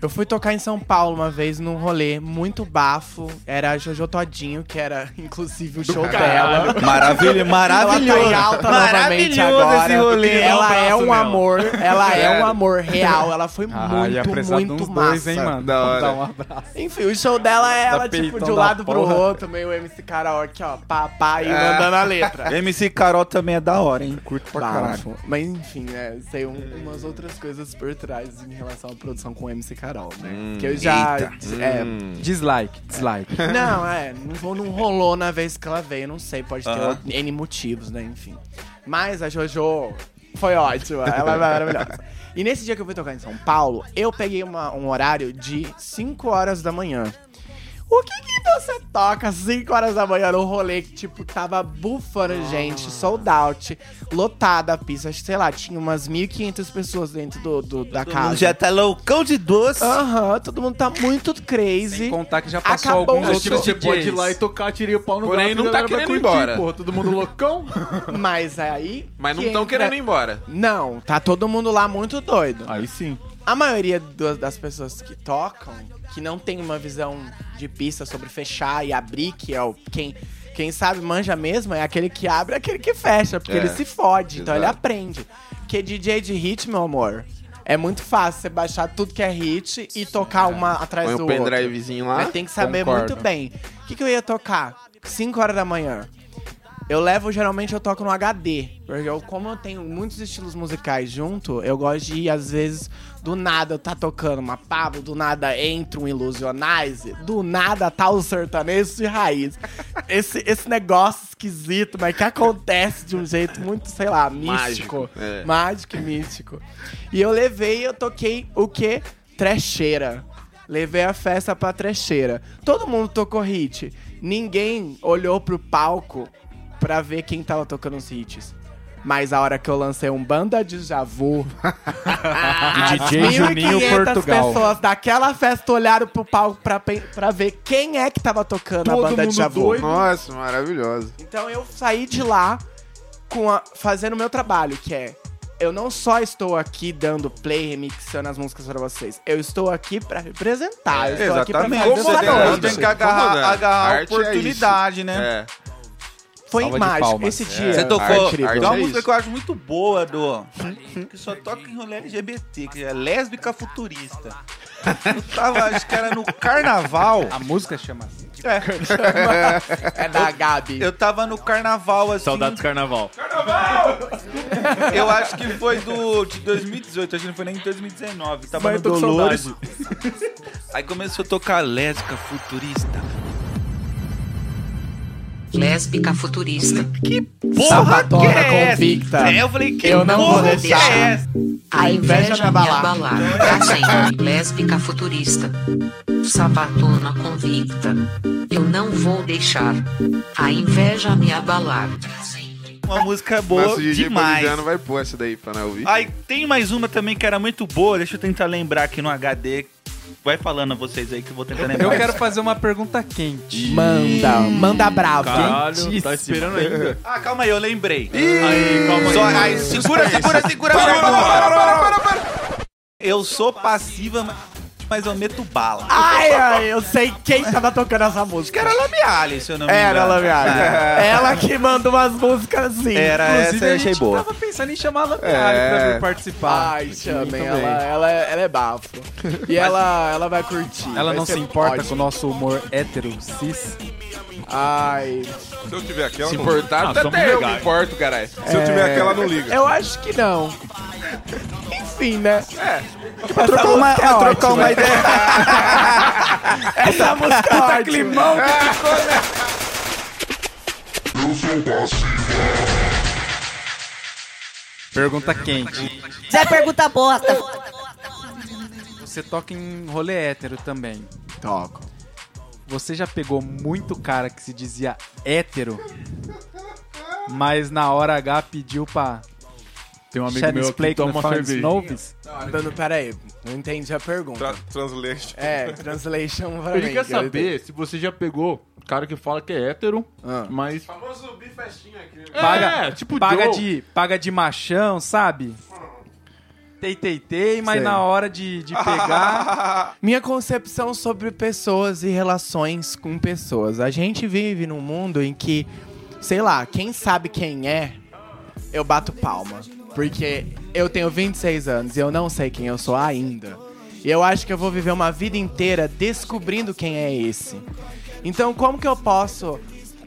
Eu fui tocar em São Paulo uma vez num rolê muito bafo. Era a Jojo Todinho, que era inclusive o show dela. Maravilha, maravilhoso. Ela tá em alta novamente Maravilhoso agora. esse rolê. Ela é um nela. amor. Ela é um amor real. Ela foi Ah, muito, muito uns massa. dois, hein, mano? Da hora. Dar um abraço. Enfim, o show dela é ela, tipo, de um lado pro porra. outro, meio MC Carol aqui, ó, pá, e mandando a letra. MC Carol também é da hora, hein? Curto pra caralho. Mas enfim, né, sei um- umas outras coisas por trás em relação à produção com o MC Carol, né? que eu já. é, Dislike, dislike. não, é, não, não rolou na vez que ela veio, não sei, pode ter Aham. N motivos, né, enfim. Mas a Jojo foi ótima, ela é maravilhosa. E nesse dia que eu fui tocar em São Paulo, eu peguei uma- um horário de 5 horas da manhã. O que que você toca 5 horas da manhã no rolê que, tipo, tava bufando gente, sold out, lotada a pista, sei lá, tinha umas 1.500 pessoas dentro do, do- da Todo casa. mundo já tá loucão de doce. Aham, todo mundo tá muito crazy. Sem contar que já passou Acabou alguns o outros show. Você pode ir lá e tocar, tirar o pau no Porém, gato, não e a tá galera vai querendo ir embora. Porra, todo mundo loucão. Mas aí. Mas não que estão entra- querendo ir embora. Não, tá todo mundo lá muito doido. Aí sim. A maioria do- das pessoas que tocam, que não tem uma visão de pista sobre fechar e abrir, que é o quem, quem sabe manja mesmo, é aquele que abre e aquele que fecha, porque É, ele se fode, então ele exato. aprende. Porque DJ de hit, meu amor, é muito fácil você baixar tudo que é hit e tocar uma atrás Põe do o outro. pendrivezinho lá. Mas tem que saber Concordo. muito bem. O que, que eu ia tocar? 5 horas da manhã. Eu levo, geralmente, eu toco no HD. Porque eu, como eu tenho muitos estilos musicais junto, eu gosto de ir, às vezes, do nada eu tá tocando uma Pablo, do nada entra um Illusionize, do nada tá o sertanejo de raiz. Esse, esse negócio esquisito, mas que acontece de um jeito muito, sei lá, místico. Mágico, é. Mágico e místico. E eu levei, eu toquei o quê? Trecheira. Levei a festa pra trecheira. Todo mundo tocou hit. Ninguém olhou pro palco pra ver quem tava tocando os hits. Mas a hora que eu lancei um banda de Javu, De DJ Juninho 1.500 Portugal. pessoas daquela festa olharam pro palco pra, pe- pra ver quem é que tava tocando a Todo banda de mundo Javu. doido. Nossa, maravilhoso. Então eu saí de lá com a- fazendo o meu trabalho, que é eu não só estou aqui dando play, remixando as músicas pra vocês. Eu estou aqui pra representar. eu estou aqui pra Exatamente. fazer Você tem, tem que agarrar, agarrar a Arte é oportunidade, né? É. Foi Salva mágico. Esse dia. Você tocou. arte, arte uma é música que eu acho muito boa do. Que só toca em rolê LGBT, que é lésbica futurista. Eu tava, acho que era no carnaval. A música chama assim. É, É da Gabi. eu tava no carnaval, assim. Saudades carnaval. Eu acho que foi do de 2018, acho que não foi nem em 2019. Tava Mas no Dolores. Aí começou a tocar lésbica futurista. Lésbica futurista. Porra, Sapatona que é convicta. É, eu falei, que Eu não vou porra que deixar. é essa? A inveja inveja me me abalar pra sempre. Lésbica futurista. Sapatona convicta. Eu não vou deixar a inveja me abalar. Uma música boa Nosso DJ demais. Vai pôr essa daí pra não ouvir. Aí tem mais uma também que era muito boa, deixa eu tentar lembrar aqui no HD. Vai falando a vocês aí que eu vou tentar lembrar. Eu quero fazer uma pergunta quente. Manda, manda brava. Caralho, tá esperando ainda. Ah, calma aí, eu lembrei. Aí, calma aí. Só, aí, segura, segura, segura. a pergunta. Eu sou passiva, mas- eu meto bala. Ai, ai, eu sei quem tava tocando essa música. Que era Lamiale, se eu não me engano. Era, Lamiane. É. Ela que manda umas músicas assim. Era Inclusive, essa, eu a achei gente boa. tava pensando em chamar a pra É. vir participar. Ai, chamem, bem. ela, ela, é- ela é bafo. E ela, ela vai curtir. Ela vai não se importa ótimo. com o nosso humor hétero, cis. Ai, Se eu tiver aqui, ela Se não importar, Ah, até somos eu me importo, caralho. Se eu tiver aqui, ela não liga. eu acho que não. Enfim, né? É. Vai trocar uma, vai trocar uma ideia. Essa música é ótima. climão. Pergunta quente. Zé pergunta bosta. Você toca em rolê hétero também. Toco. Você já pegou muito cara que se dizia hétero, mas na hora H pediu pra Tem um amigo meu que Splake toma uma cerveja. Noves? Dando, peraí, não entendi a pergunta. Tra translation. É, translation pra Ele mim. quer que eu saber se você já pegou cara que fala que é hétero, Ah. mas... Famoso bifestinho aqui. É, Paga, tipo paga Joe. de paga de machão, sabe? tei, tei, tei, mas Sei. na hora de, de pegar. Minha concepção sobre pessoas e relações com pessoas. A gente vive num mundo em que, sei lá, quem sabe quem é, eu bato palma. Porque eu tenho 26 anos e eu não sei quem eu sou ainda. E eu acho que eu vou viver uma vida inteira descobrindo quem é esse. Então, como que eu posso.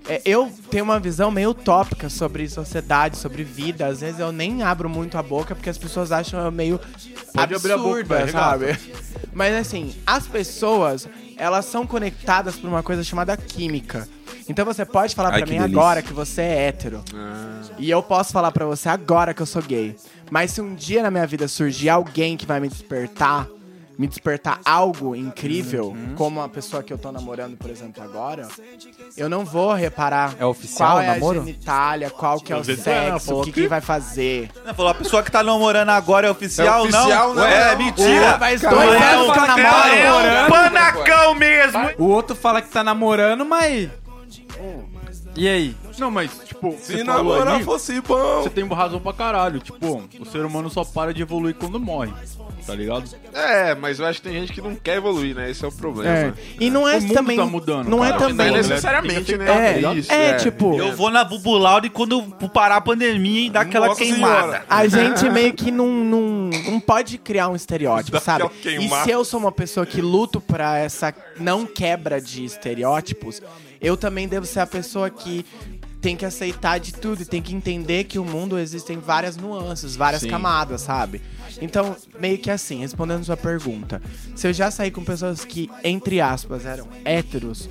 é, eu tenho uma visão meio utópica sobre sociedade, sobre vida. Às vezes eu nem abro muito a boca porque as pessoas acham eu meio Pode abrir a boca, absurda, vai, sabe? Mas assim, as pessoas, elas são conectadas por uma coisa chamada química. Então você pode falar que mim delícia. agora que você é hétero. E eu posso falar pra você agora que eu sou gay. Mas se um dia na minha vida surgir alguém que vai me despertar, me despertar algo incrível, Uhum. como a pessoa que eu tô namorando, por exemplo, agora, eu não vou reparar É oficial qual o é namoro? a genitália, qual que é o sexo, falou o que, que- vai fazer. Não, falou, a pessoa que tá namorando agora é oficial, É oficial, não? não, É, mentira. Mas dois anos que eu cara- namoro. panacão mesmo. O outro fala que tá namorando, mas. E aí? Não, mas, tipo, Se namorar ali, fosse bom. você tem razão pra caralho. Tipo, o ser humano só para de evoluir quando morre. Tá ligado? É, mas eu acho que tem gente que não quer evoluir, né? Esse é o problema. É. E não é O mundo também. tá mudando, não é cara. também. Não necessariamente, né? É, Isso, é, tipo, Eu vou na e quando parar a pandemia e dar aquela Nossa queimada. Senhora. a gente meio que não, não, não pode criar um estereótipo, sabe? E se eu sou uma pessoa que luto pra essa não quebra de estereótipos, eu também devo ser a pessoa que tem que aceitar de tudo e tem que entender que o mundo existem várias nuances, várias camadas, sabe? Então, meio que assim, respondendo sua pergunta, se eu já saí com pessoas que, entre aspas, eram héteros,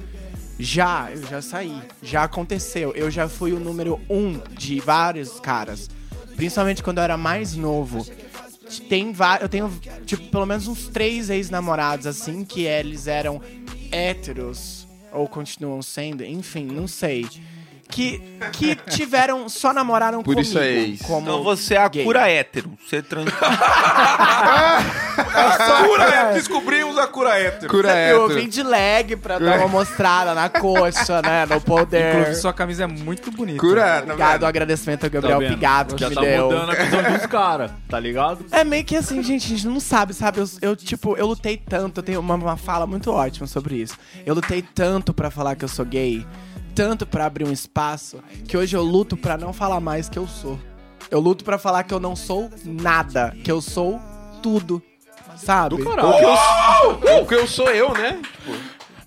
já, eu já saí. Já aconteceu. Eu já fui o número um de vários caras. Principalmente quando eu era mais novo. Tem eu tenho, tipo, pelo menos uns três ex-namorados, assim, que eles eram héteros. Ou continuam sendo, enfim, não sei. Que, que tiveram, só namoraram Por comigo. isso é ex. Como Então você é a gay. cura hétero. Você trans... A cura hétero. Descobrimos a cura hétero. Cura Eu hétero. vim de leg pra dar uma mostrada na coxa, né? No poder. Inclusive, sua camisa é muito bonita. Cura, tá Obrigado, vendo? agradecimento ao Tá Gabriel vendo? Pigado que Já me tá deu. mudando a visão dos caras, tá ligado? É meio que assim, gente, a gente não sabe, sabe? Eu, eu, tipo, eu lutei tanto, eu tenho uma, uma fala muito ótima sobre isso. Eu lutei tanto pra falar que eu sou gay, tanto pra abrir um espaço, que hoje eu luto pra não falar mais que eu sou. Eu luto pra falar que eu não sou nada, que eu sou tudo. Sabe? Do Ou caralho. que eu, ou que eu sou eu, né?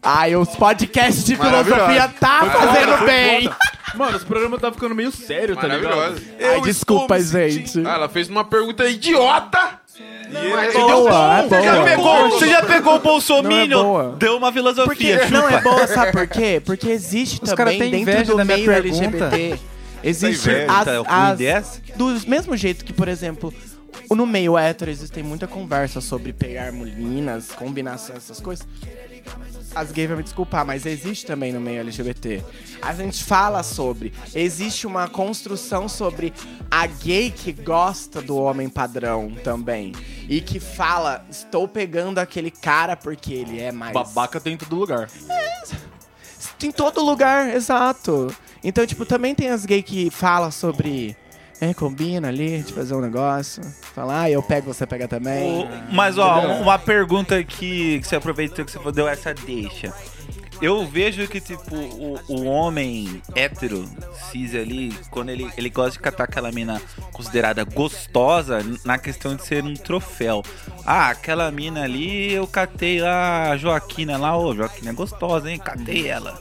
Ai, os podcasts de filosofia tá fazendo bem. Mano, esse programa tá ficando meio sério, tá ligado? Ai, desculpa, gente. Ah, ela fez uma pergunta idiota. É boa, é Já boa. pegou, você já pegou o Não é. Deu uma filosofia. Porque, não é boa, sabe por quê? Porque existe Os também dentro do meio pergunta. LGBT. Existe inveja, as, tá? As- do mesmo jeito que, por exemplo, no meio hétero existem muita conversa sobre pegar meninas, combinação, essas coisas. As gays vão me desculpar, mas existe também no meio LGBT. A gente fala sobre. Existe uma construção sobre a gay que gosta do homem padrão também. E que fala, estou pegando aquele cara porque ele é mais. Babaca tem em todo lugar. Em todo lugar, exato. Então, tipo, também tem as gays que falam sobre. É, combina ali, de fazer um negócio. Falar, ah, eu pego, você pega também. O- Mas, ó, uma pergunta que, que você aproveitou que você deu essa deixa. Eu vejo que, tipo, o, o homem hétero, cis ali, quando ele, ele gosta de catar aquela mina considerada gostosa, na questão de ser um troféu. Ah, aquela mina ali, eu catei lá a Joaquina lá, ô, Joaquina é gostosa, hein? Catei ela.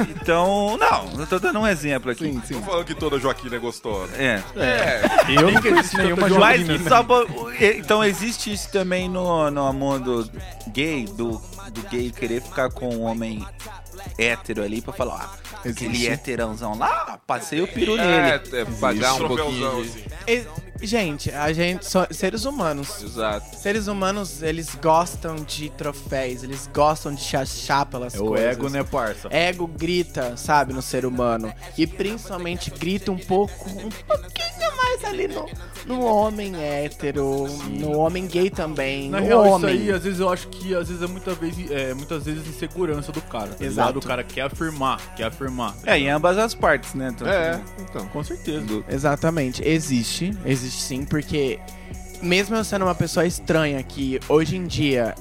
Então, não, eu tô dando um exemplo aqui. Sim, Tô falando que toda Joaquina é gostosa. É. É. Eu nunca existe nenhuma Mas, Joaquina. só pra- então existe isso também no, no mundo gay, do, do gay querer ficar com um homem hétero ali pra falar, ah, aquele héterãozão lá, passei o peru É, nele. é pagar um pouquinho de... assim. E- gente, a gente. só- seres humanos. Exato. Seres humanos, eles gostam de troféus, eles gostam de chachar pelas É o coisas. ego, né, parça? Ego grita, sabe, no ser humano. E principalmente grita um pouco, um pouquinho mais ali no, no homem hétero, no homem gay também, Na no real, homem. isso aí, às vezes eu acho que às vezes é muita vez, é, muitas vezes insegurança do cara. Tá Exato. ligado? O cara quer afirmar, quer afirmar. É, em ambas as partes, né? Então, É, então. Com certeza. Exatamente. Existe, existe sim, porque mesmo eu sendo uma pessoa estranha, que hoje em dia,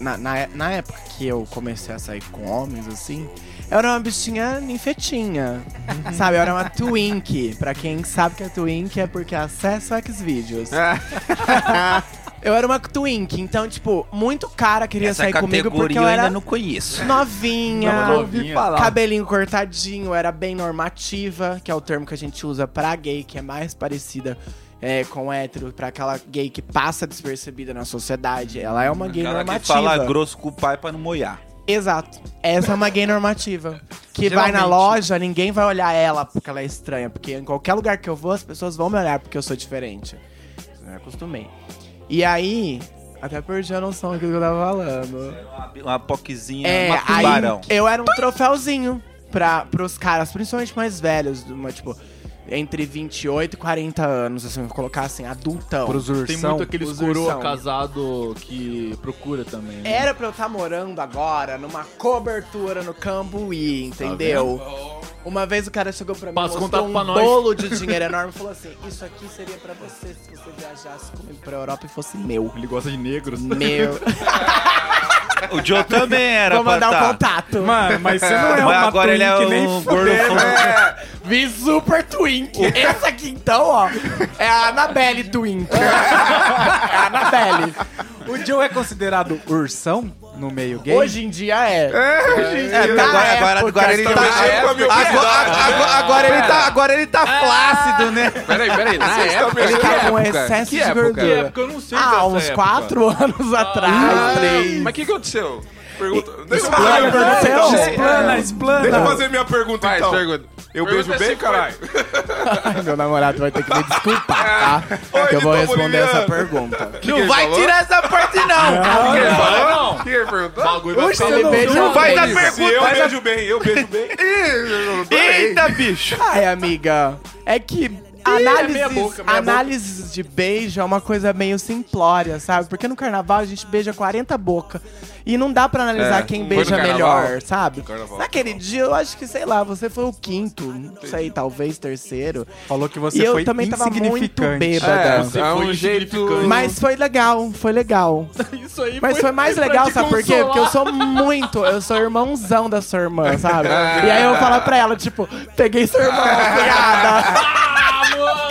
na, na, na época que eu comecei a sair com homens, assim, eu era uma bichinha ninfetinha, sabe? Eu era uma twink. Pra quem sabe que é twink, é porque acessa o Xvideos. Eu era uma twink, então, tipo, muito cara queria Essa sair comigo porque eu eu era ainda não conheço. novinha, Não, não ouvi falar. cabelinho cortadinho, era bem normativa, que é o termo que a gente usa pra gay, que é mais parecida é, com hétero, pra aquela gay que passa despercebida na sociedade. Ela é uma gay Cara que normativa. fala grosso com o pai pra não moiar. Exato. Essa é uma gay normativa. Que vai na Geralmente. loja, ninguém vai olhar ela porque ela é estranha. Porque em qualquer lugar que eu vou, as pessoas vão me olhar porque eu sou diferente. Eu me acostumei. E aí, até perdi a noção daquilo que eu tava falando. Uma poquezinha, É, uma aí tubarão. eu era um troféuzinho pra, pros caras, principalmente mais velhos, uma, tipo, entre 28 e 40 anos, assim, vou colocar assim, adultão. Tem muito aqueles Os coroa ursão. casado que procura também. né? Era pra eu estar morando agora numa cobertura no Cambuí, entendeu? Uma vez o cara chegou pra mim, Passa mostrou um pra nós. bolo de dinheiro enorme e falou assim, isso aqui seria pra você se você viajasse comigo pra Europa e fosse meu. Ele gosta de negros. Meu. O Joe também era Vou mandar o tá. contato. Mano, mas você não é Mas uma agora ele é twink nem um gordo É. Vi super twink. Esse aqui então, ó, é a Anabelle twink. é a Anabelle. O Joe é considerado ursão no meio gay? Hoje em dia é. Hoje em É, dia, porque agora, agora, época, agora ele tá. Agora, agora- agora ele tá. Agora ele tá flácido, né? Peraí, peraí. Na Ele época, tá com excesso Que de época? gordura. Que época? Eu não sei Ah, dessa uns quatro anos atrás, três. Mas o que, que aconteceu? Pergunta. Deixa eu Explana, fazer minha pergunta, é, Explana, explana. Deixa eu fazer minha pergunta Faz, então. pergunta. Eu Pergunta beijo bem, caralho? Meu namorado vai ter que me desculpar, tá? Oi, que eu vou Vitor responder essa pergunta. que Não vai falou? tirar essa parte, não. O que ele falou? Não. O que ele perguntou? bagulho vai Oxe, beija Não vai dar bem. Se pergunta. eu beijo bem, eu beijo bem. Eita, bicho. Ai, amiga, é que meia análises, boca, análises de beijo é uma coisa meio simplória, sabe? Porque no carnaval a gente beija 40 bocas. E não dá pra analisar É, quem foi beija melhor, sabe? Carnaval. Naquele dia eu acho que, sei lá, você foi o quinto, não sei, talvez terceiro. Falou que você e eu foi também tava muito insignificante. bêbada. É, Você é foi um jeito... Mas foi legal, foi legal. Isso aí Mas foi mais pra legal, sabe por quê? Porque eu sou muito, eu sou irmãozão da sua irmã, sabe? E aí eu falo pra ela, tipo, peguei sua irmã, cunhada.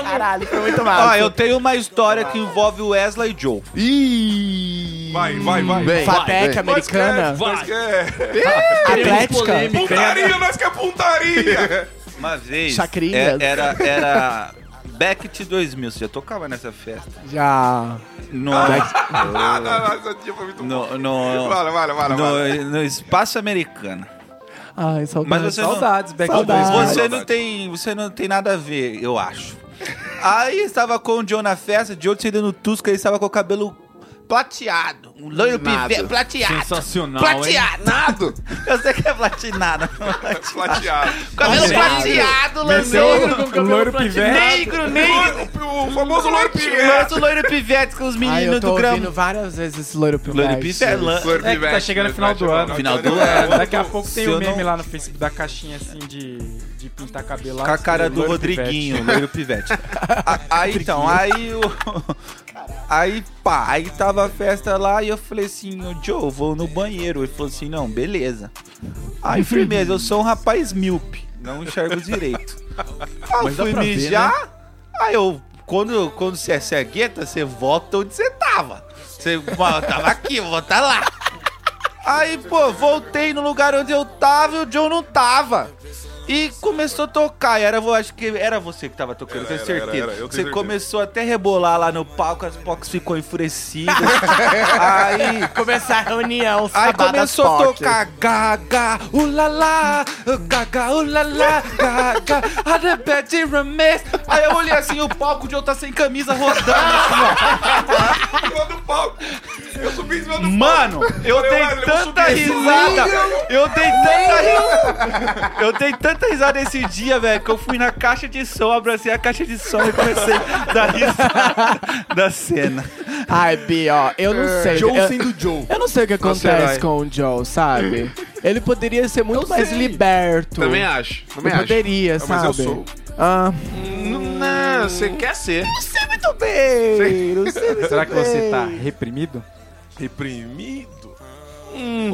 Caralho, foi muito massa. Ó, eu tenho uma história que envolve o Wesley e Joe. Ih! Vai, vai, vai. Vem. Fatec americana, Nós quer... atlética. Puntaria, nós quer puntaria! Uma vez. Chacrinhas. é- Era. era Back to 2000. Você já tocava nessa festa? Já. No. Ah, Nossa, esse dia foi muito bom. no, no, Vale, vale, vale, vale. no, no espaço americano. Ai, Mas saudade. você não, Saudades, Back to Saudades. 2000. você não tem, você não tem nada a ver, eu acho. Aí estava com o Joe na festa, o Joe saindo no Tusca, ele estava com o cabelo plateado, um loiro Nada. pive, plateado. Sensacional, hein? Plateado. Eu sei que é platinado. Plateado. Cabelo plateado, loiro loiro pivete. negro, negro. O famoso loiro pivete. O loiro pivete com os meninos eu tô do grama. ouvindo várias vezes esse loiro pivete. Loiro pivete. É que tá pivete, chegando no final do ano. Final do ano. Daqui a pouco tem o eu meme lá no Facebook da caixinha assim de, de pintar cabelo lá. Com a cara do Rodriguinho, pivete. loiro pivete. Aí então, aí o. Aí pá, aí tava a festa lá e eu falei assim, Joe, vou no banheiro. Ele falou assim, não, beleza. Aí firmeza, eu sou um rapaz míope, não enxergo direito. Aí eu fui pra ver, mijar, aí eu, quando, quando você é cegueta, você volta onde você tava. Você "Pô, eu tava aqui, vou estar lá. Aí, pô, voltei no lugar onde eu tava e o Joe não tava. E começou a tocar, e era, eu acho que era você que tava tocando, Era, tenho certeza. era, era, eu tenho você certeza. começou até a rebolar lá no palco, as Pox ficou enfurecidas. aí Começar a reunião, Aí começou a tocar gaga, ulala, gaga, ulala, gaga, a the bad remains. Aí eu olhei assim, o palco de eu tá sem camisa rodando assim, do palco. Eu subi em cima do ó. Mano, eu dei "Ué, eu vou tanta risada. Eu dei tanta risada. Eu dei tanta risada esse dia, velho, que eu fui na caixa de som, abracei a caixa de som e comecei a dar risada da cena. Ai, Bi, ó, eu não sei. Joe eu, sendo Joe. eu não sei o que Você acontece com o Joe, sabe? Ele poderia ser muito mais liberto. Também acho. Também acho. poderia, mas eu sabe? sou. Ah, Não, você quer ser. você me muito bem. Não sei muito Será que você bem. tá reprimido? Reprimido?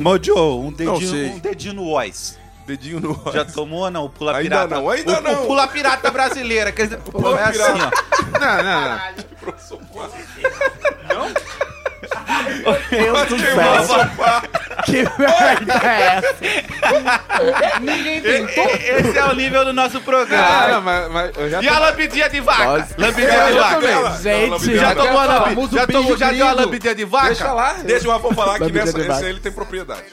Mojo, um Não dedinho, sei. um dedinho no Ois. Dedinho no Já tomou ou não? O pula Ainda pirata. não, ainda o, não. O pula pirata brasileira. Quer dizer, Pula é pirata. assim, ó. Não, não, não. Deus do céu. Que merda é essa? Ninguém tentou. Esse é o nível do nosso programa. Ah, não, mas, mas eu já E a lambidinha de vaca? Nossa. Lambidinha É, de vaca. também. Gente, Já tomou a lambi- famoso já, tomou, já deu a lambidinha de vaca? Deixa lá. Deixa o Rafão falar que nessa, esse aí ele tem propriedade.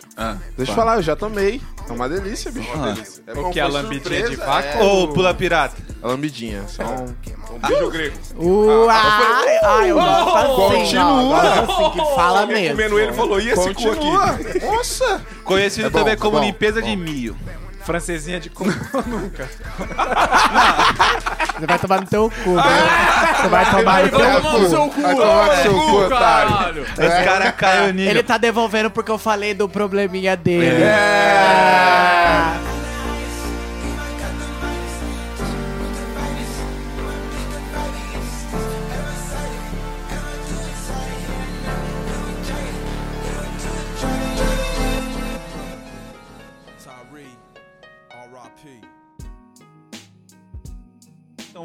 Deixa eu falar, eu já tomei. É uma delícia, bicho. Uma delícia. É O que é a lambidinha de vaca? é. Ô, pula pirata. A lambidinha. Só um... Um beijo grego. Uai, ai, eu gosto assim, Continua. gosto assim que fala mesmo. comendo ele falou, e esse cu aqui? Nossa! Conhecido É bom, também é como bom. limpeza de milho. Francesinha de cu nunca. Você vai tomar no teu cu, né? Você vai tomar no teu Vai tomar no cu. seu cu, Vai tomar no seu cu, otário. caralho. Esse cara caiu nível. Ele tá devolvendo porque eu falei do probleminha dele. É.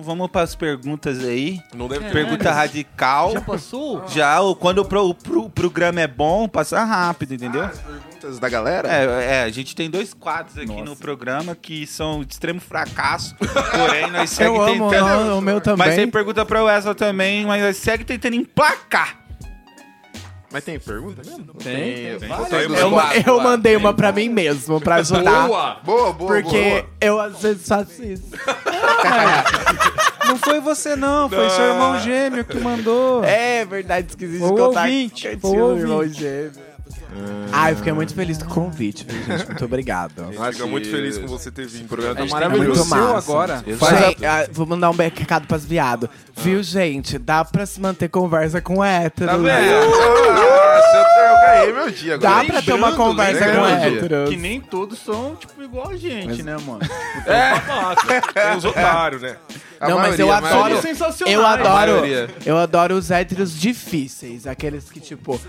vamos para as perguntas aí. Não deve ter. Pergunta radical. Já passou? Já, o- quando o, pro- o pro- programa é bom, passa rápido, entendeu? Perguntas da galera? É, é, a gente tem dois quadros aqui no programa que são de extremo fracasso, porém nós Eu segue amo, tentando... não, o meu também. Mas tem pergunta pra Wesley também, mas nós segue tentando emplacar. Mas tem pergunta mesmo? Tem. Eu, eu mandei uma pra mim mesmo, pra ajudar. Boa! Boa, boa, Porque boa. eu às vezes faço isso. Não foi você não, foi seu irmão gêmeo que mandou. É verdade, esqueci de contar. ouvinte, que eu o tinha irmão gêmeo. Ai, eu fiquei muito feliz com o convite, viu, gente? Muito obrigado. A gente fica muito feliz com você ter vindo. O programa A tá gente maravilhoso. muito massa. agora. Faz Gente, ah, vou mandar um recado pras viados. Viu, gente? Dá pra se manter conversa com hétero. Tá né? vendo? Nossa, eu, eu ganhei meu dia agora. Dá pra ter uma Lembrando, conversa com o dia. héteros. Que nem todos são, tipo, igual a gente, né, mano? Tem os otários, né? A Não, mas eu a adoro. maioria. sensacionais. Eu A adoro. maioria. Eu adoro os héteros difíceis. Aqueles que, tipo,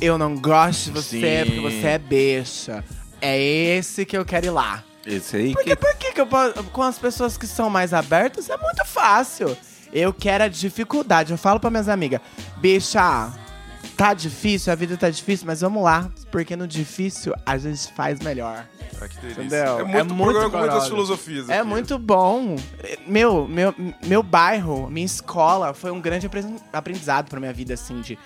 eu não gosto de você Sim. porque você é beixa. É esse que eu quero ir lá. Esse aí Porque por que, que eu posso. Com as pessoas que são mais abertas é muito fácil. Eu quero a dificuldade. Eu falo pra minhas amigas, bicha, tá difícil, a vida tá difícil, mas vamos lá. Porque no difícil a gente faz melhor. Ah, que delícia. Entendeu? É muito, É muito muitas filosofias. É aqui. muito bom. Meu, meu, meu bairro, minha escola foi um grande apre- aprendizado pra minha vida, assim, de,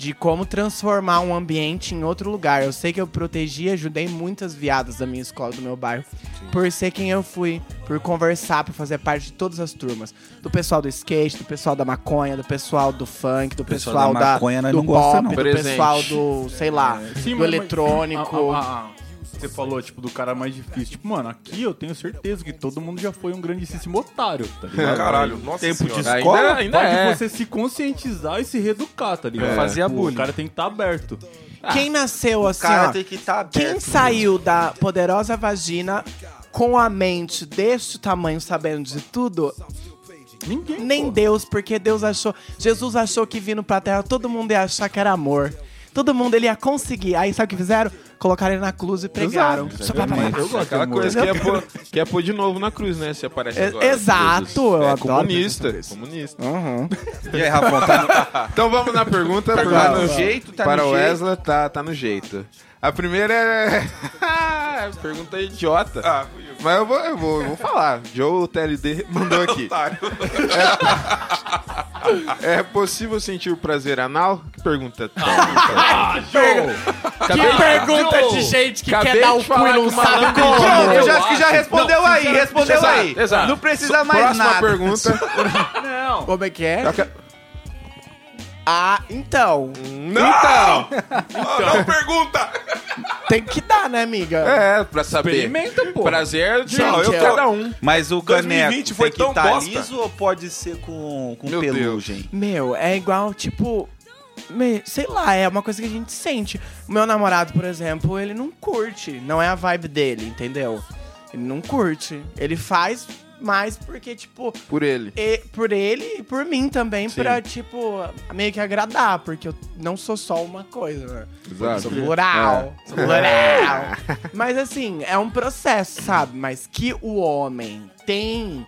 de como transformar um ambiente em outro lugar. Eu sei que eu protegi e ajudei muitas viadas da minha escola, do meu bairro, por ser quem eu fui, por conversar, por fazer parte de todas as turmas. Do pessoal do skate, do pessoal da maconha, do pessoal do funk, do pessoal pessoal, da da, maconha nós do não gosta, pop, não. do Presente. pessoal do, sei lá, Sim, do mas- eletrônico. Ah, ah, ah. Você falou, tipo, do cara mais difícil. Tipo, mano, aqui eu tenho certeza que todo mundo já foi um grandíssimo otário, tá ligado? Caralho, nossa Tempo de senhora. escola? Ainda, ainda Pode é. você se conscientizar e se reeducar, tá ligado? É. Fazia Tipo, bullying. O cara tem que estar aberto. Quem nasceu assim, cara ó, tem que estar aberto. Quem saiu da poderosa vagina com a mente deste tamanho, sabendo de tudo? Ninguém. Nem pô. Deus, porque Deus achou. Jesus achou que vindo pra terra todo mundo ia achar que era amor. Todo mundo ele ia conseguir. Aí sabe o que fizeram? Colocaram ele na cruz e pregaram. Só pra- Eu gosto aquela coisa que é, pôr, que é pôr de novo na cruz, né? Se aparece É- agora. exato, eu é adoro comunista. Comunista. Uhum. E aí, Rafão, tá no... Então vamos na pergunta. Tá para no jeito, tá para no o. Wesley, tá, tá no jeito. A primeira é. pergunta idiota. Ah, fui eu. Mas eu vou, eu vou, eu vou falar. Joe TLD mandou aqui. Otário. É possível sentir o prazer anal? Que pergunta Ah, Joe! Que pergunta de gente que Acabei quer dar de o cu falar e não que sabe como. Não, eu já acho que já respondeu não, aí, respondeu Exato, aí. exato. Não precisa mais Próxima nada. pergunta. Não! Como é que é? Eu quero- Ah, então. Então! Ah, não pergunta! Tem que dar, né, amiga? É, pra saber. Experimenta, pô. Prazer de Não, eu cada um. Mas o caneco 2020 foi tem que tão tá bosta. liso ou pode ser com, com Meu pelugem? Meu, é igual, tipo. me- Sei lá, é uma coisa que a gente sente. O meu namorado, por exemplo, ele não curte. Não é a vibe dele, entendeu? Ele não curte. Ele faz mais porque, tipo, Por ele. e- por ele e por mim também, Sim. pra, tipo, meio que agradar, porque eu não sou só uma coisa, né? Exato. Sou plural. É. Sou plural. Mas assim, é um processo, sabe? Mas que o homem tem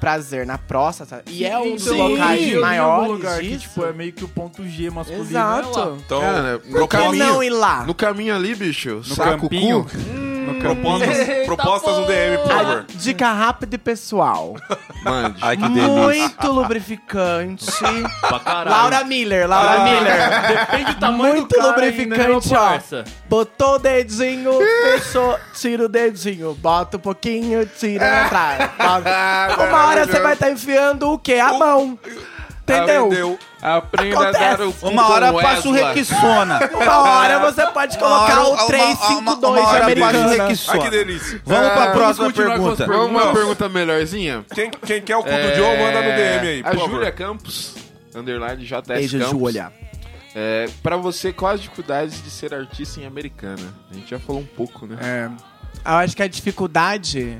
prazer na próstata e é um dos Sim, locais maiores lugar que, disso. tipo, é meio que o ponto G masculino. Exato. É lá. Então, Cara, Por no que caminho, não ir lá? no caminho ali, bicho, No saco campinho. cu. No propostas, campinho. propostas no DM, por favor. Ah, Dica rápida e pessoal. Mande. Ai, que delícia. Muito lubrificante. Pra caralho. Laura Miller, Laura Ah, Miller. Depende do tamanho Muito do cara lubrificante, ainda, ó. parça. Botou o dedinho, fechou, tira o dedinho, bota um pouquinho, tira na trás. Bota. Uma hora você vai estar enfiando o quê? A mão. Entendeu? Aprendeu. Aprenda a Acontece. dar o cu Uma hora com passa o Wesley. Requissona. Uma hora você pode colocar hora- o uma- 352 uma hora americano. passa o Ai, que Requissona. delícia. Vamos pra Ah, próxima vamos continuar com as pergunta. Vamos uma pergunta melhorzinha? Quem, quem quer o cu do Joe, manda no DM aí, por A favor. Júlia Campos, underline JS Beijo, Campos. Júlia. É, pra você, quais as dificuldades de ser artista em Americana? A gente já falou um pouco, né? É. Eu acho que a dificuldade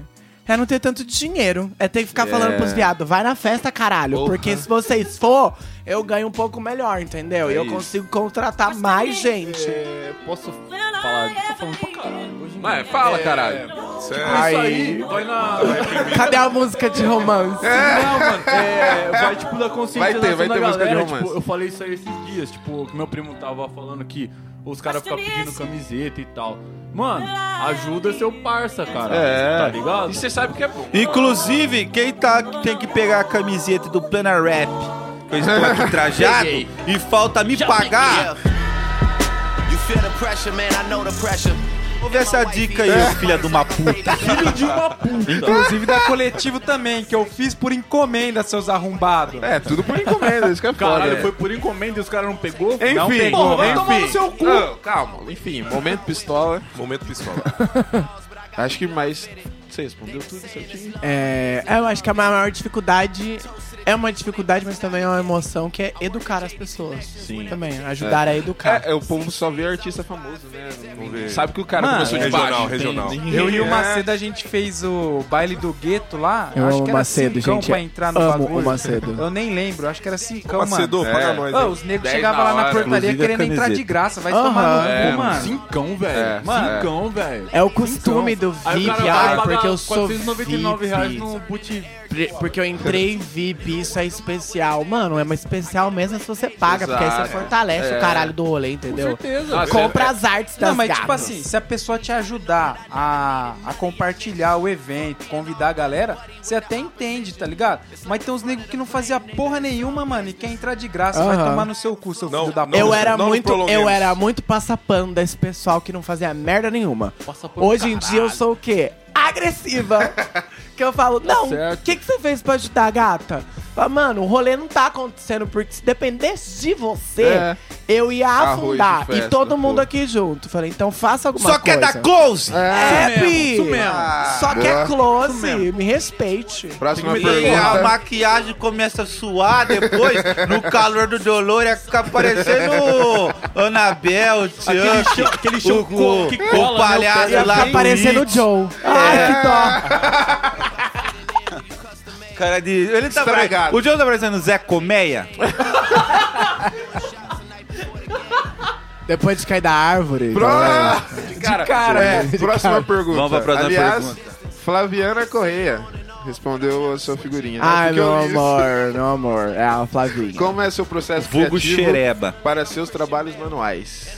é não ter tanto dinheiro. É ter que ficar falando É. pros viados, vai na festa, caralho. Porra. Porque se vocês for, eu ganho um pouco melhor, entendeu? É e eu isso. consigo contratar mais gente. É, posso falar? Tô falando pra caralho. Hoje em Mas dia. fala, É, caralho. Sério. Isso aí vai na. Cadê a música de romance? Não, mano, é, vai tipo da conscientização Vai ter, vai da ter música de galera. romance. Tipo, eu falei isso aí esses dias, tipo, que meu primo tava falando que os caras ficam pedindo camiseta e tal. Mano, ajuda seu parça, cara. É. Tá ligado? E você sabe que é bom. Inclusive, quem tá, tem que pegar a camiseta do Plena Rap, que eu estou aqui trajado, Peguei. e falta me pagar, You feel the pressure, man. I know the pressure. Ouve essa dica aí, filha de uma puta. Filho de uma puta. Inclusive da coletivo também, que eu fiz por encomenda, seus arrombados. É, tudo por encomenda, isso que é foda. Caralho, né? foi por encomenda e os caras não pegou? Enfim, Não pegou, vai tomar no enfim. seu cu. Ah, calma, enfim, momento pistola. Momento pistola. Acho que mais. Você respondeu tudo certinho? É, eu acho que a maior dificuldade é uma dificuldade, mas também é uma emoção que é educar as pessoas. Sim. Também, ajudar a educar. É, é, o povo só vê artista famoso, né? Não- ver. Sabe que o cara Mano, começou de regional, baixo. regional. entende? Eu e o É. Macedo, a gente fez o baile do gueto lá. Eu acho amo que era Macedo, cincão gente. pra entrar no Amo bagulho. o Macedo. Eu nem lembro, acho que era cincão, Macedo, mano. paga É. nós. Hein? os negros 10 chegavam na lá na portaria Inclusive querendo entrar de graça. Vai tomar no É, cu, mano. Cincão, velho. É, Cincão, velho. É o costume do VIP, porque eu sou 499 reais VIP. no boot... Porque eu entrei VIP, isso é especial. Mano, é uma especial mesmo se você paga, porque aí você Exato. fortalece É. o caralho do rolê, entendeu? certeza. Ah, Compra as artes das Não, mas gatas. tipo assim, se a pessoa te ajudar a, a compartilhar o evento, convidar a galera, você até entende, tá ligado? Mas tem uns negros que não fazia porra nenhuma, mano, e quer entrar de graça, vai tomar no seu cu, seu Não, filho da puta. eu era não muito, eu era muito passapano desse pessoal que não fazia merda nenhuma. Hoje em dia eu sou o quê? Agressiva. que eu falo, não, o que, que você fez pra ajudar a gata? Fala, mano, o rolê não tá acontecendo, porque se dependesse de você, É. eu ia afundar. festa, e todo mundo pô. aqui junto. Falei, então faça alguma Só coisa. quer dar close? É, Isso mesmo, Pi. isso mesmo. Só boa. quer close, me respeite. Próxima E a pergunta. maquiagem começa a suar depois, no calor do dolor, ia ficar parecendo Anabel, Chuck, aquele show o, que o cola, né, palhaço o Ia lá ficar do parecendo o. Joe. Ai, que dó. Cara de... Ele tá Estragado. pare- O Joe tá parecendo Zé Colmeia. Depois de cair da árvore. Pro... galera. Cara, cara, é, de próxima cara. pergunta. Vamos pra próxima Aliás, pergunta. Flaviana Correia respondeu a sua figurinha. né? Ai, Porque eu meu li isso. amor, meu amor. É a Flavinha. Como é seu processo Vulgo criativo xereba. para seus trabalhos manuais?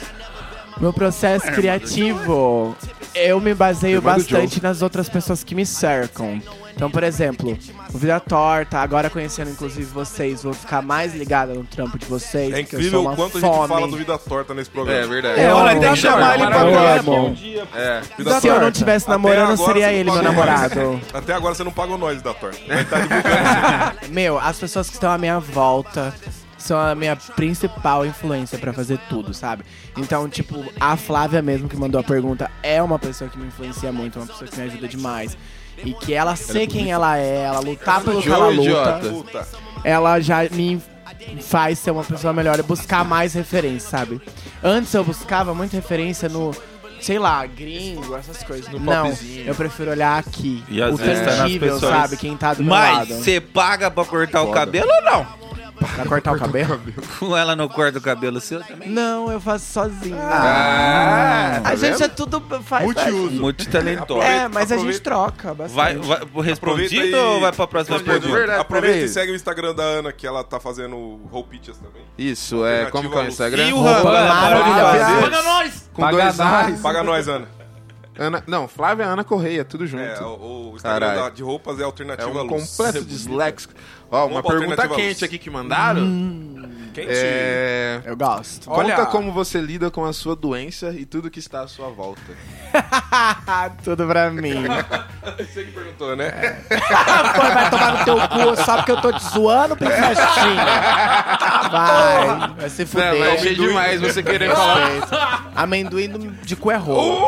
Meu processo criativo, eu me baseio bastante nas outras pessoas que me cercam. Então, por exemplo, o Vida Torta, agora conhecendo inclusive vocês, vou ficar mais ligada no trampo de vocês. É incrível o quanto a fome. gente fala do Vida Torta nesse programa. É verdade. É, Olha, eu tem que chamar ele pra amo. É. Vida Se eu não tivesse namorando, agora seria ele meu namorado. Até agora você não pagou nós, Vida Torta. Divulgando. Meu, as pessoas que estão à minha volta são a minha principal influência pra fazer tudo, sabe? Então, tipo, a Flávia mesmo que mandou a pergunta é uma pessoa que me influencia muito, uma pessoa que me ajuda demais. E que ela ser quem ela é, ela lutar pelo que ela luta, idiota. Ela já me faz ser uma pessoa melhor e buscar mais referência, sabe? Antes eu buscava muita referência no sei lá, gringo, essas coisas. No não, popzinho. eu prefiro olhar aqui. E às o vezes tá nas tangível, pessoas. sabe? Quem tá do meu Mas lado. você paga pra cortar o Foda. cabelo ou não? Pra cortar o cabelo? Ela não corta o cabelo seu também? Não, eu faço sozinho. Ah, tá a gente vendo? é tudo faz Multiuso. Multitalentoso. É, mas a gente troca bastante. Vai, vai pro respondido Aproveita ou e- vai pra próxima Responde. pergunta? Aproveita e segue o Instagram da Ana, que ela tá fazendo roupitas também. Isso, é. Como que é o Instagram? E o maravilhosa. Paga nós! Com Paga dois nós. A's. Paga nós, Ana. Ana. Não, Flávia Ana Correia, tudo junto. É, o, o Instagram Caralho. da- de roupas é É alternativa um luz. completo disléxico. Ó, uma Roupa pergunta quente aqui que mandaram. Quente. É... Eu gosto. Conta Olha. como você lida com a sua doença e tudo que está à sua volta. Tudo pra mim. Você que perguntou, né? Pô, vai tomar no teu cu só porque eu tô te zoando, princessinha. Vai, vai se fuder. Não, mas achei demais você querer falar. Amendoim do- de cu é rolo.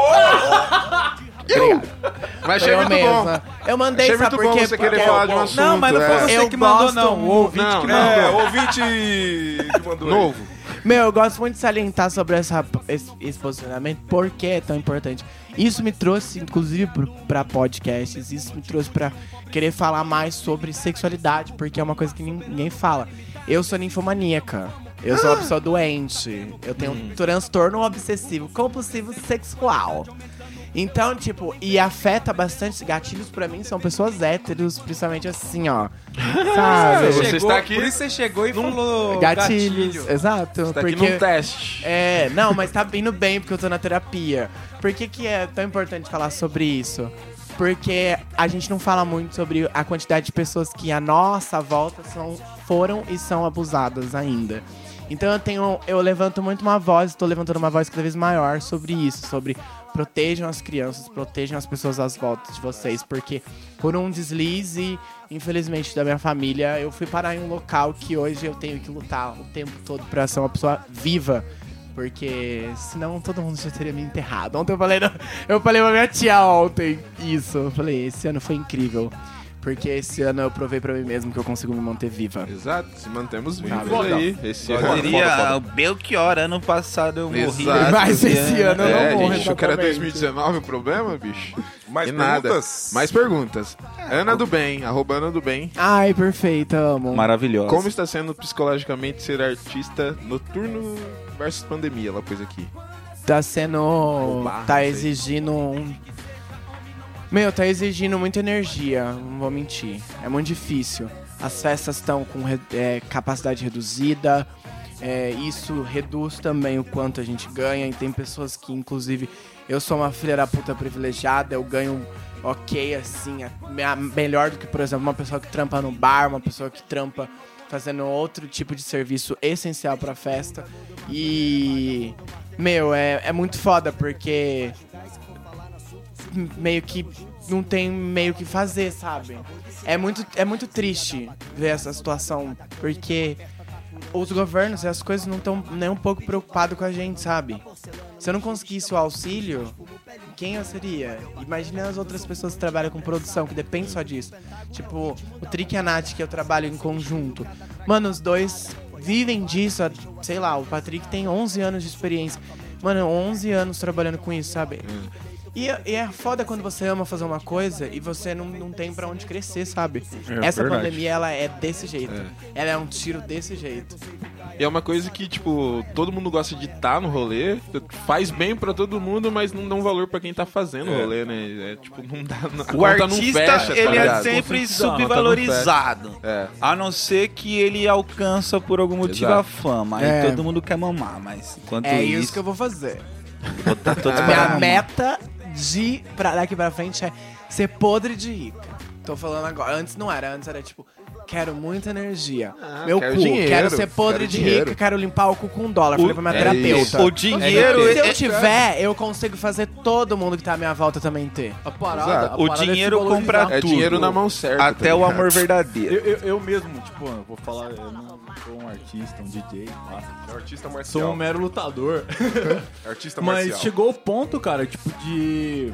Mas Foi achei eu muito bom. Eu mandei, Achei sabe muito por bom quê? você querer Porque falar eu- de um assunto. Não, mas não foi é. você Eu que mandou, não. O muito. ouvinte Não, que não. mandou. É, ouvinte que mandou. Novo. Meu, eu gosto muito de salientar sobre essa, esse, esse posicionamento, por que é tão importante. Isso me trouxe, inclusive, pra podcasts, isso me trouxe pra querer falar mais sobre sexualidade, porque é uma coisa que nin- ninguém fala. Eu sou ninfomaníaca. Eu sou uma pessoa doente. Eu tenho um transtorno obsessivo compulsivo sexual. Então, tipo, e afeta bastante. Gatilhos pra mim são pessoas héteros, principalmente assim, ó. Sabe? Você chegou- Por isso você chegou e falou Gatilhos, gatilho. exato. Você tá aqui porque, num teste. É, não, mas tá indo bem porque eu tô na terapia. Por que, que é tão importante falar sobre isso? Porque a gente não fala muito sobre a quantidade de pessoas que à nossa volta são, foram e são abusadas ainda. Então eu tenho. Eu levanto muito uma voz, estou levantando uma voz cada vez maior sobre isso, sobre protejam as crianças, protejam as pessoas às voltas de vocês, porque por um deslize, infelizmente, da minha família, eu fui parar em um local que hoje eu tenho que lutar o tempo todo pra ser uma pessoa viva. Porque senão todo mundo já teria me enterrado. Ontem eu falei, eu falei pra minha tia ontem isso. Eu falei, esse ano foi incrível. Porque esse ano eu provei pra mim mesmo que eu consigo me manter viva. Exato, se mantemos vivos Foda. aí. Esse Eu ano. diria, o Belchior, ano passado eu morri. Exato. Mas esse ano eu não é, morro, gente achou que era exatamente. 2019 o problema, bicho? Mais E nada. perguntas? Mais perguntas. Ana do Bem, arroba Ana do Bem. Ai, perfeito, amo. Maravilhosa. Como está sendo psicologicamente ser artista noturno versus pandemia? Ela pôs aqui. Tá sendo. barra, tá sei. exigindo um. Meu, tá exigindo muita energia, não vou mentir. É muito difícil. As festas estão com é, capacidade reduzida. é, isso reduz também o quanto a gente ganha. E tem pessoas que, inclusive, eu sou uma filha da puta privilegiada, eu ganho ok, assim, melhor do que, por exemplo, uma pessoa que trampa no bar, uma pessoa que trampa fazendo outro tipo de serviço essencial pra festa. E, meu, é, é muito foda porque meio que não tem meio que fazer, sabe? É muito, é muito triste ver essa situação, porque os governos e as coisas não estão nem um pouco preocupados com a gente, sabe? Se eu não conseguisse o auxílio, quem eu seria? Imagina as outras pessoas que trabalham com produção, que dependem só disso. Tipo, o Trick e a Nath, que eu trabalho em conjunto. Mano, os dois vivem disso, sei lá, o Patrick tem 11 anos de experiência. Mano, 11 anos trabalhando com isso, sabe? E, e é foda quando você ama fazer uma coisa e você não, não tem pra onde crescer, sabe? É Essa verdade. pandemia, ela é desse jeito. É. Ela é um tiro desse jeito. E é uma coisa que, tipo, todo mundo gosta de estar no rolê, faz bem pra todo mundo, mas não dá um valor pra quem tá fazendo o É. rolê, né? É, tipo, não dá. A O conta não artista, fecha, tá ele é ligado? sempre subvalorizado. É. A não ser que ele alcança por algum motivo Exato. a fama. Aí É. todo mundo quer mamar, mas enquanto é isso... isso que eu vou fazer. todos A pra minha meta de pra daqui pra frente é ser podre de rica. Tô falando agora. Antes não era, antes era tipo, quero muita energia. Ah, Meu quero cu, dinheiro, quero ser podre quero de dinheiro. rica, quero limpar o cu com um dólar. Falei pra minha é terapeuta. isso. O dinheiro Se eu é- tiver, eu consigo fazer todo mundo que tá à minha volta também ter. A parada, Exato. a O parada é dinheiro compra É tudo. dinheiro na mão certa. Até tá o ligado? amor verdadeiro. Eu, eu, eu mesmo, tipo, eu vou falar, eu não sou um artista, um DJ. É um artista marcial. Sou um mero lutador. Artista Mas marcial. chegou o ponto, cara, tipo, de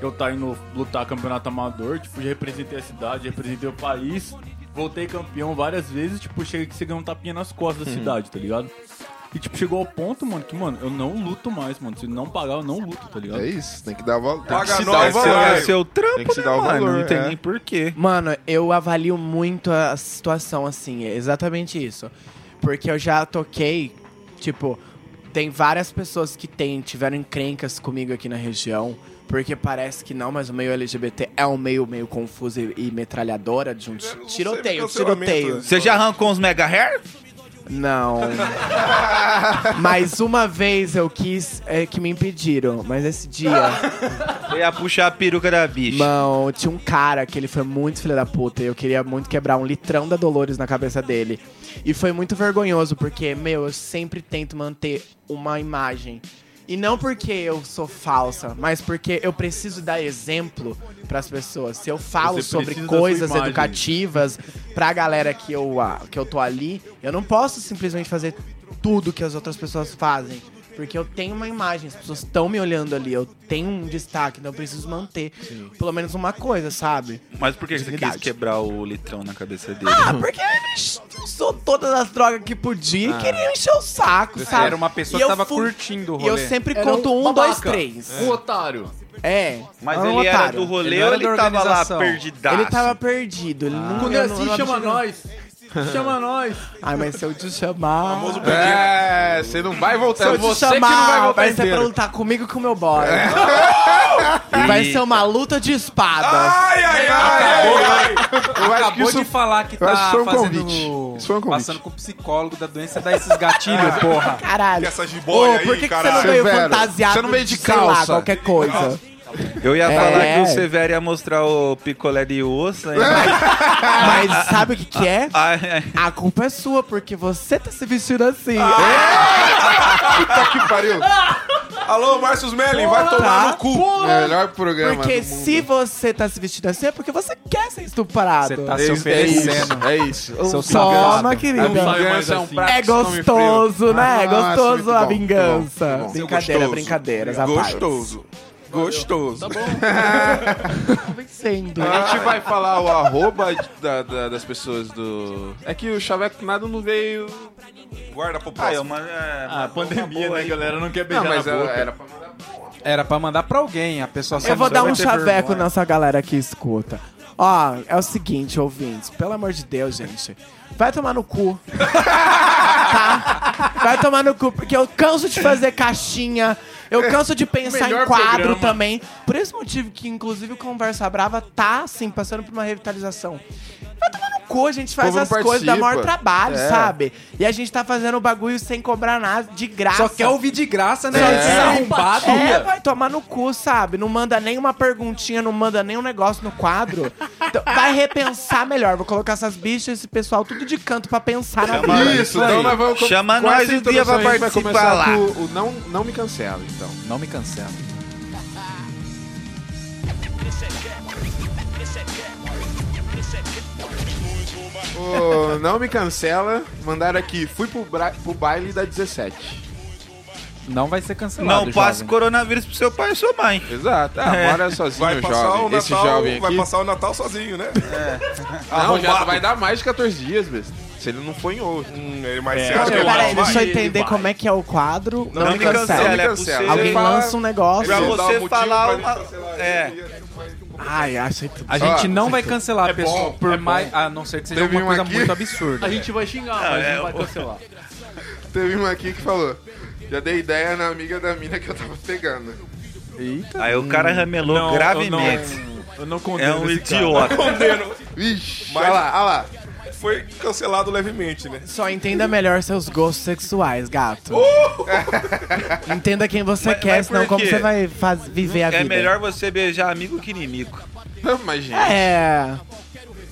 eu estar indo lutar campeonato amador, tipo, já representei a cidade, já representei o país, voltei campeão várias vezes, tipo, chega que você ganha um tapinha nas costas da cidade, tá ligado? E, tipo, chegou ao ponto, mano, que, mano, eu não luto mais, mano. Se não pagar, eu não luto, tá ligado? É isso, tem que dar valor. Paga se nós, dar o vai. valor. É seu trampo, Tem que se né, dar o mano? valor, Não tem é. nem porquê. Mano, eu avalio muito a situação assim, é exatamente isso. Porque eu já toquei, tipo, tem várias pessoas que tem, tiveram encrencas comigo aqui na região. Porque parece que não, mas o meio LGBT é um meio meio confuso e, e metralhadora de um ti- tiroteio, tiroteio. Você já arrancou uns mega hair? Não. Mas uma vez eu quis é, que me impediram, mas esse dia. Eu ia puxar a peruca da bicha. Não, tinha um cara que ele foi muito filho da puta e eu queria muito quebrar um litrão da Dolores na cabeça dele. E foi muito vergonhoso, porque, meu, eu sempre tento manter uma imagem. E não porque eu sou falsa, mas porque eu preciso dar exemplo pras pessoas. Se eu falo Você sobre coisas educativas pra galera que eu, ah, que eu tô ali, eu não posso simplesmente fazer tudo que as outras pessoas fazem. Porque eu tenho uma imagem, as pessoas estão me olhando ali, eu tenho um destaque, então eu preciso manter pelo menos uma coisa, sabe? Mas por que você quis quebrar o litrão na cabeça dele? Ah, porque ele usou todas as drogas que podia Ah. e queria encher o saco, Você sabe? era uma pessoa E que eu tava fui- curtindo o E eu rolê. sempre Era conto um um, dois, três. Um otário. É. Mas era um ele era do rolê Ele ou ele tava lá perdidaço? Ele tava perdido, ele não Quando é eu não- assim, eu chama não- nós. Chama nós. Ai, mas se eu te chamar. É, você não vai voltar. Se É eu te você chamar, que não vai voltar vai ser pra lutar comigo e com o meu boy. Vai ser uma luta de espadas. Ai, ai, ai, ai, ai. Que Acabou isso de falar que tá que foi um fazendo... convite. Isso foi um convite. Passando com o psicólogo da doença dá esses gatilhos, porra. Caralho. Que essa jiboia Ô, aí, por que, que você não caralho. veio Severo, fantasiado você não veio de sei lá, calça. qualquer coisa? Eu ia É. falar que o Severo ia mostrar o picolé de osso. né? Mas sabe o que, que é? Ai, ai. A culpa é sua, porque você tá se vestindo assim. Puta que pariu. Alô, Márcio Smelling, vai tomar no cu. Melhor programa Porque do mundo. se você tá se vestindo assim, é porque você quer ser estuprado. Você tá É se isso, oferecendo. É isso. Seu Toma, querida. É assim. É gostoso, né? É Ah, Nossa, gostoso muito a bom, vingança. muito bom. Brincadeira, Gostoso. brincadeiras, rapaz. Gostoso. Gostoso. Tá bom. Vencendo. A gente vai falar o arroba da- da- das pessoas do. É que o Chaveco nada não veio. Guarda pro Ah, próximo. é uma, é, Ah, pandemia, né, galera? Não quer Não, beijar mas na era, boca. era pra mandar. Era pra mandar pra alguém, a pessoa só Eu vou não dar um chaveco vergonha. nessa galera que escuta. Ó, é o seguinte, ouvintes. Pelo amor de Deus, gente. Vai tomar no cu. tá? Vai tomar no cu, porque eu canso de fazer caixinha. Eu canso de pensar em quadro programa. também. Por esse motivo que, inclusive, o Conversa Brava tá, assim, passando por uma revitalização. Vai tomar no cu, a gente faz as coisas, dá maior trabalho, É. sabe? E a gente tá fazendo o bagulho sem cobrar nada, de graça. Só quer ouvir de graça, né? Quer arrombados. É, vai tomar no cu, sabe? Não manda nenhuma perguntinha, não manda nenhum negócio no quadro. Então, vai repensar melhor. Vou colocar essas bichas, esse pessoal tudo de canto pra pensar na Chama- vida. Isso, então nós vamos. Chama nós um dia pra participar começar lá. o não, não me cancela, então. Não me cancela. O não me cancela, mandaram aqui. Fui pro, bra- pro baile da 17. Não vai ser cancelado, Não passe jovem. coronavírus pro seu pai e sua mãe. Exato. Ah, É. mora sozinho, Vai passar jovem. o Esse Natal, jovem vai aqui. passar o Natal sozinho, né? Não, já vai dar mais de 14 dias, mesmo. Se ele não for em outro. Hum, ele- mas É, ele Peraí, deixa eu entender vai. como é que é o quadro. Não, Não me me cancela. cancela, é Alguém lança um negócio. Pra um você falar uma... É. Ai, achei tudo. A gente não vai cancelar a pessoa bom, por é mais. A não ser que seja Teve alguma um coisa aqui. muito absurda. A gente vai xingar, mas é, não vai cancelar. Teve uma aqui que falou. Já dei ideia na amiga da mina que eu tava pegando. Eita. Aí o cara ramelou Não, gravemente. Eu não, eu não É condeno um esse cara. idiota. Condeno. Vixe, Mas- olha lá, olha lá. Foi cancelado levemente, né? Só entenda melhor seus gostos sexuais, gato. Entenda quem você Mas- quer, mas senão como você vai faz- viver a É vida. melhor você beijar amigo que inimigo. Mas, gente. É.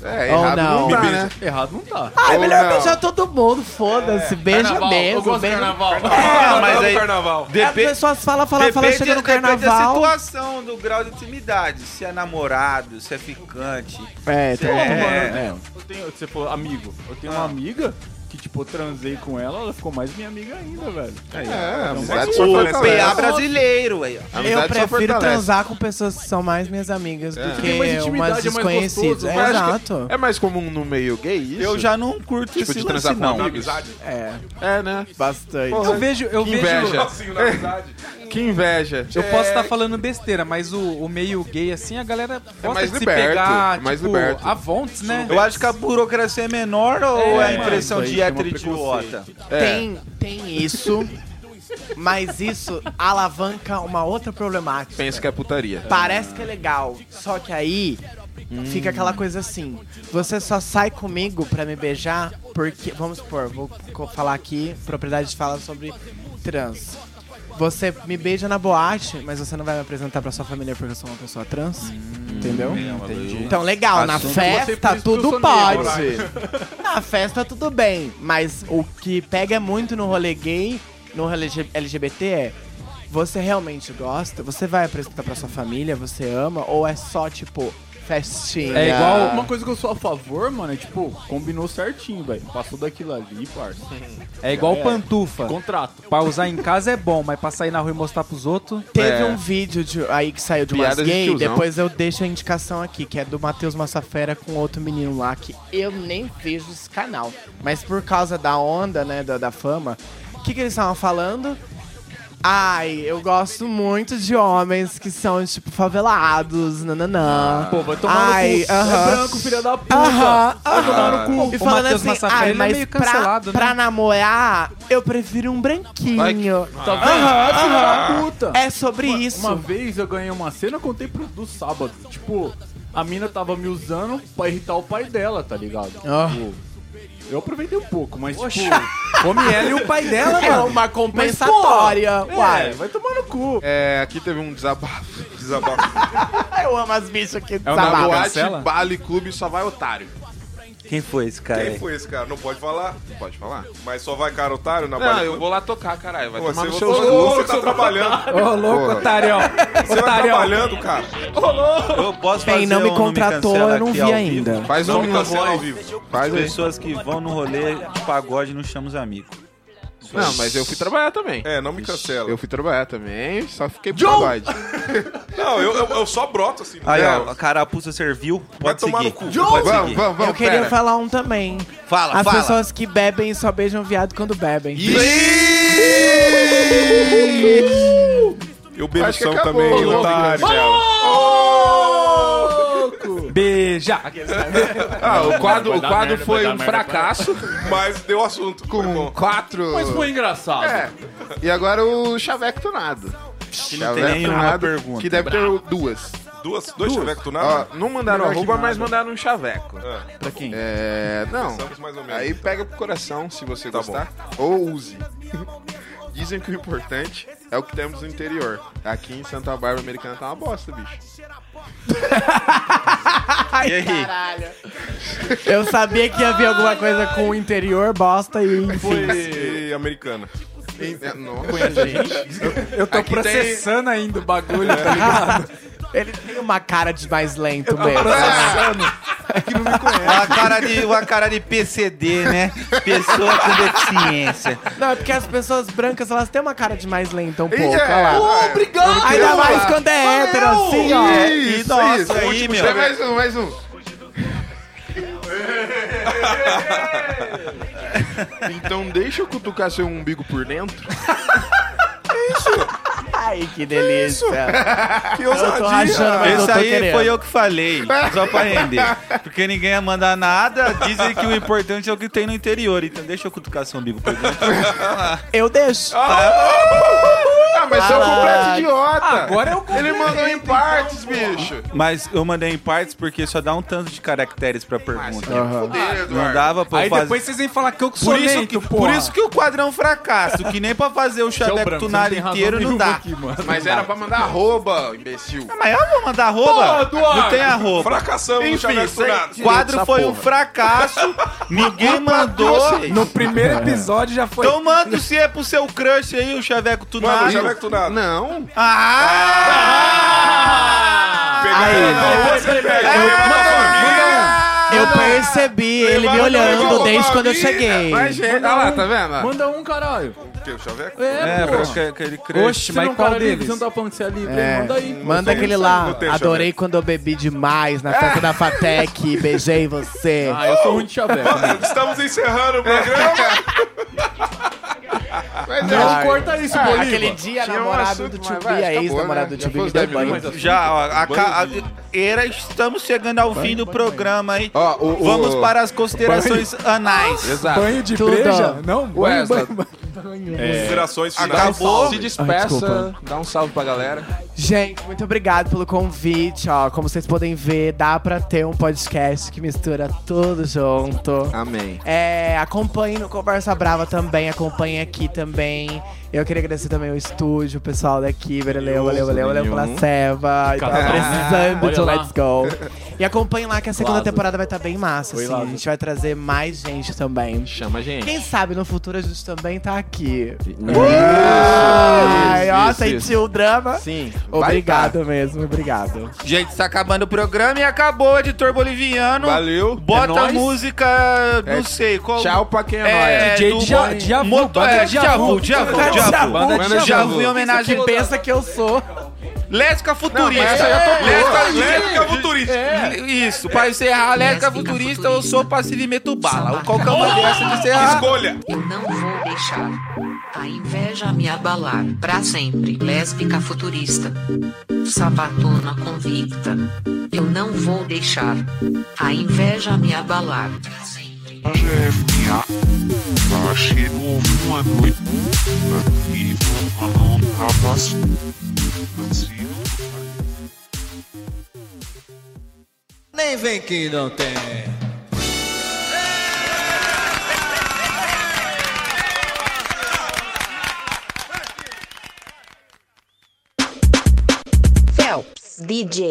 É, errado não. não, Me tá, beija. né? Errado não tá. Ah, é melhor não. beijar todo mundo, foda-se. Beija Carnaval, mesmo. eu gosto beija- carnaval. Ah, mas aí... carnaval. As Depe- pessoas falam, falam, falam, chega no depende da carnaval. situação, do grau de intimidade. Se é namorado, se é ficante. É, tem Pô, É. mano, tenho- eu tenho- você falou amigo. Eu tenho uma amiga que, tipo, eu transei com ela, ela ficou mais minha amiga ainda, velho. É, amizade só O. PA brasileiro aí, ó. Eu Amizade prefiro transar com pessoas que são mais minhas amigas do mais que umas é mais desconhecidas. É, exato. É mais comum no meio gay isso? Eu já não curto Tipo, esse de transar lance, com não. amigos. É, É, né? bastante. Eu vejo, eu que vejo. inveja. amizade. Que inveja. Eu posso estar falando besteira, mas o, o meio gay, assim, a galera gosta mais de liberto, se pegar, é mais tipo, liberto. a vontes, né? Eu acho que a burocracia é menor ou é, a impressão de chama idiota? É. Tem, tem isso, mas isso alavanca uma outra problemática. Pensa que é putaria. Parece que é legal, só que aí fica aquela coisa assim: você só sai comigo pra me beijar porque, vamos supor, vou falar aqui, propriedade de fala sobre trans. Você me beija na boate, mas você não vai me apresentar pra sua família porque eu sou uma pessoa trans. Entendeu? Então, legal, na Assunto por festa tudo pode. Na festa tudo bem, mas o que pega muito no rolê gay, no rolê LGBT é você realmente gosta? Você vai apresentar pra sua família? Você ama? Ou é só, tipo, festinha? É igual uma coisa que eu sou a favor, mano, é tipo, combinou certinho, velho. Passou daquilo ali, parça. É igual É. pantufa. Contrato. Pra usar em casa é bom, mas pra sair na rua e mostrar pros outros. Teve É. um vídeo de- aí que saiu de umas Piada de gay, tiozão. depois eu deixo a indicação aqui, que é do Matheus Massafera com outro menino lá, que eu nem vejo esse canal. Mas por causa da onda, né, da, da fama, o que, que eles estavam falando? Ai, eu gosto muito de homens que são, tipo, favelados, nananã. Pô, vai tomar Ai, no cu. aham. É branco, filha da puta. Aham, Vai tomar no cu. E falando assim, ai, é mas meio pra, né? pra namorar, eu prefiro um branquinho. Tá vendo? Aham, filha da aham. puta. É sobre Uma- isso. Uma vez eu ganhei uma cena, eu contei pro, do sábado. Tipo, a mina tava me usando pra irritar o pai dela, tá ligado? Ah. Tipo, eu aproveitei um pouco, mas tipo... Come ela e o pai dela, É mano. uma compensatória. é, Uai, vai tomar no cu. É, aqui teve um desabafo. Desabafo. eu amo as bichas aqui É o Na boate, cancela? Bali Clube só vai otário. Quem foi esse cara Quem aí? foi esse cara? Não pode falar. Pode falar? Mas só vai cara otário na Não, eu vou lá tocar, caralho. Vai Pô, tomar você, no seu você, tá trabalhando. Ô, louco. Você Otário. trabalhando, cara. Eu posso fazer Quem não me um contratou, eu não vi ainda. Faz Não um me cancela ao vivo. Faz As aí. pessoas que vão no rolê de pagode não chamam os amigos. Não, mas eu fui trabalhar também. É, não me cancela. Eu fui trabalhar também, só fiquei pro pagode. Não, eu, eu, eu só broto assim. Aí, ó, a carapuça serviu. Vai Pode tomar seguir. no cu. Pode Vamos, vamos, vamos, Eu queria pera. falar um também. Fala, As fala. pessoas que bebem só beijam viado quando bebem. Eu bebo são também, otário. Beija. Ah, o quadro, o quadro merda, foi um merda, fracasso Mas deu assunto. Com bom. quatro. Mas foi engraçado. É. E agora o chaveco tunado. Que não tem nenhuma pergunta. Que deve ter duas. Duas, dois chavecos Ó, tunados? não mandaram Melhor arroba, mas mandaram um chaveco. Pra quem? É. Não. Pensamos mais ou menos. Aí pega pro coração se você Tá gostar. Ou use. Dizem que o importante é o que temos no interior. Aqui em Santa Bárbara Americana tá uma bosta, bicho. Ai, E aí? caralho. Eu sabia que ia vir alguma coisa com o interior, bosta e enfim. E americana. É, nossa. Eu tô Aqui tem- processando ainda o bagulho, tá ligado? Ele tem uma cara de mais lento mesmo. Uma cara, de, uma cara de PCD, né? Pessoa com deficiência. Não, é porque as pessoas brancas, elas têm uma cara de mais lenta um pouco, É, olha lá. é. obrigado! Ainda mais quando é hétero, assim, ó. E, Isso, nossa, isso. aí, Último meu. Mais um, mais um. Então deixa eu cutucar seu umbigo por dentro. Ai, que delícia. Que Eu tô ousadia. rachando, mas eu Esse tô aí querendo. foi eu que falei, só pra render. Porque ninguém ia mandar nada, dizem que o importante é o que tem no interior. Então deixa eu cutucar seu umbigo por dentro. Eu deixo. Ah, mas você é um completo idiota. Agora eu Ele mandou em partes, bicho. Mas eu mandei em partes porque só dá um tanto de caracteres pra pergunta. Fudeu, Não Eduardo. dava pra eu Aí fazer... depois vocês vêm falar que eu que sou Por isso, lento, que, porra. por isso que o quadro é um fracasso, que nem pra fazer o branco, você tunado tem razão inteiro não nenhuma dá. aqui, mano. Mas era pra mandar arroba, imbecil. Mas eu vou mandar arroba? não tem arroba. Fracassamos no Enfim, chaveco tunado. O quadro essa foi um porra. fracasso, ninguém mandou. No primeiro episódio já foi. Então manda se é pro seu crush aí, o chaveco tunado. o Não. Ah! Pegar ele, não, depois que ele pega. Eu percebi ele me olhando desde quando eu cheguei. Mas, gente, olha lá, tá vendo? Manda um, caralho. Que, o chaveco? É, É, pra que, que ele cresça. Oxe, mas não é um qual cara deles? você não tá falando que você é livre, É, manda aí. manda aquele Não lá. tem Adorei quando eu bebi demais na festa da Fatec. Beijei você. Ah, eu sou ruim de chaveco. né? Estamos encerrando o programa. Mas Não corta isso, Ah, Bolívar. Aquele dia, Tinha um namorado assunto, do Tio vai, B, a acabou, ex-namorado né? do Já Tio B foi me os deu 10 banho. Já, ó, a, ca- a- era, estamos chegando ao fim do programa, hein? Ó, o- o- Vamos para as considerações anais. Exato. Banho de Tudo. breja? Não, banho, Wesley. banho, banho. Considerações finais. Acabou. Se despeça, dá um salve pra galera. Gente, muito obrigado pelo convite, ó. Como vocês podem ver, dá pra ter um podcast que mistura tudo junto. Amém. É, acompanhe no Conversa Brava também, acompanhe aqui também. Eu queria agradecer também o estúdio, o pessoal daqui, valeu, valeu, valeu, valeu pela ceva. Tava Caralho. precisando Olha de um. Let's Go. E acompanhe lá que a segunda Lázaro. temporada vai estar bem massa, Oi, assim. A gente vai trazer mais gente também. Chama a gente. Quem sabe no futuro a gente também tá aqui. Ai, ó, sentiu o drama? Sim. Obrigado mesmo, obrigado. Gente, está acabando o programa e acabou, editor boliviano. Valeu. Bota É a música, não É, sei qual. Tchau pra quem é, É, nóis. DJ do Djavu, Moto- é, Djavu. Djavu, Djavu, Djavu. Em homenagem Quem pensa que eu sou? Lésbica futurista. Lésbica- Lésbica futurista. Isso, pra encerrar, lésbica Lésbica futurista, eu sou passiva e meto bala. Qualquer uma dessa de encerrar. Escolha. Eu não vou deixar a inveja me abalar pra sempre. Lésbica futurista, sabatona convicta. Eu não vou deixar a inveja me abalar. Chegou uma noite e não rapaz. Nem vem que não tem. Phelps DJ.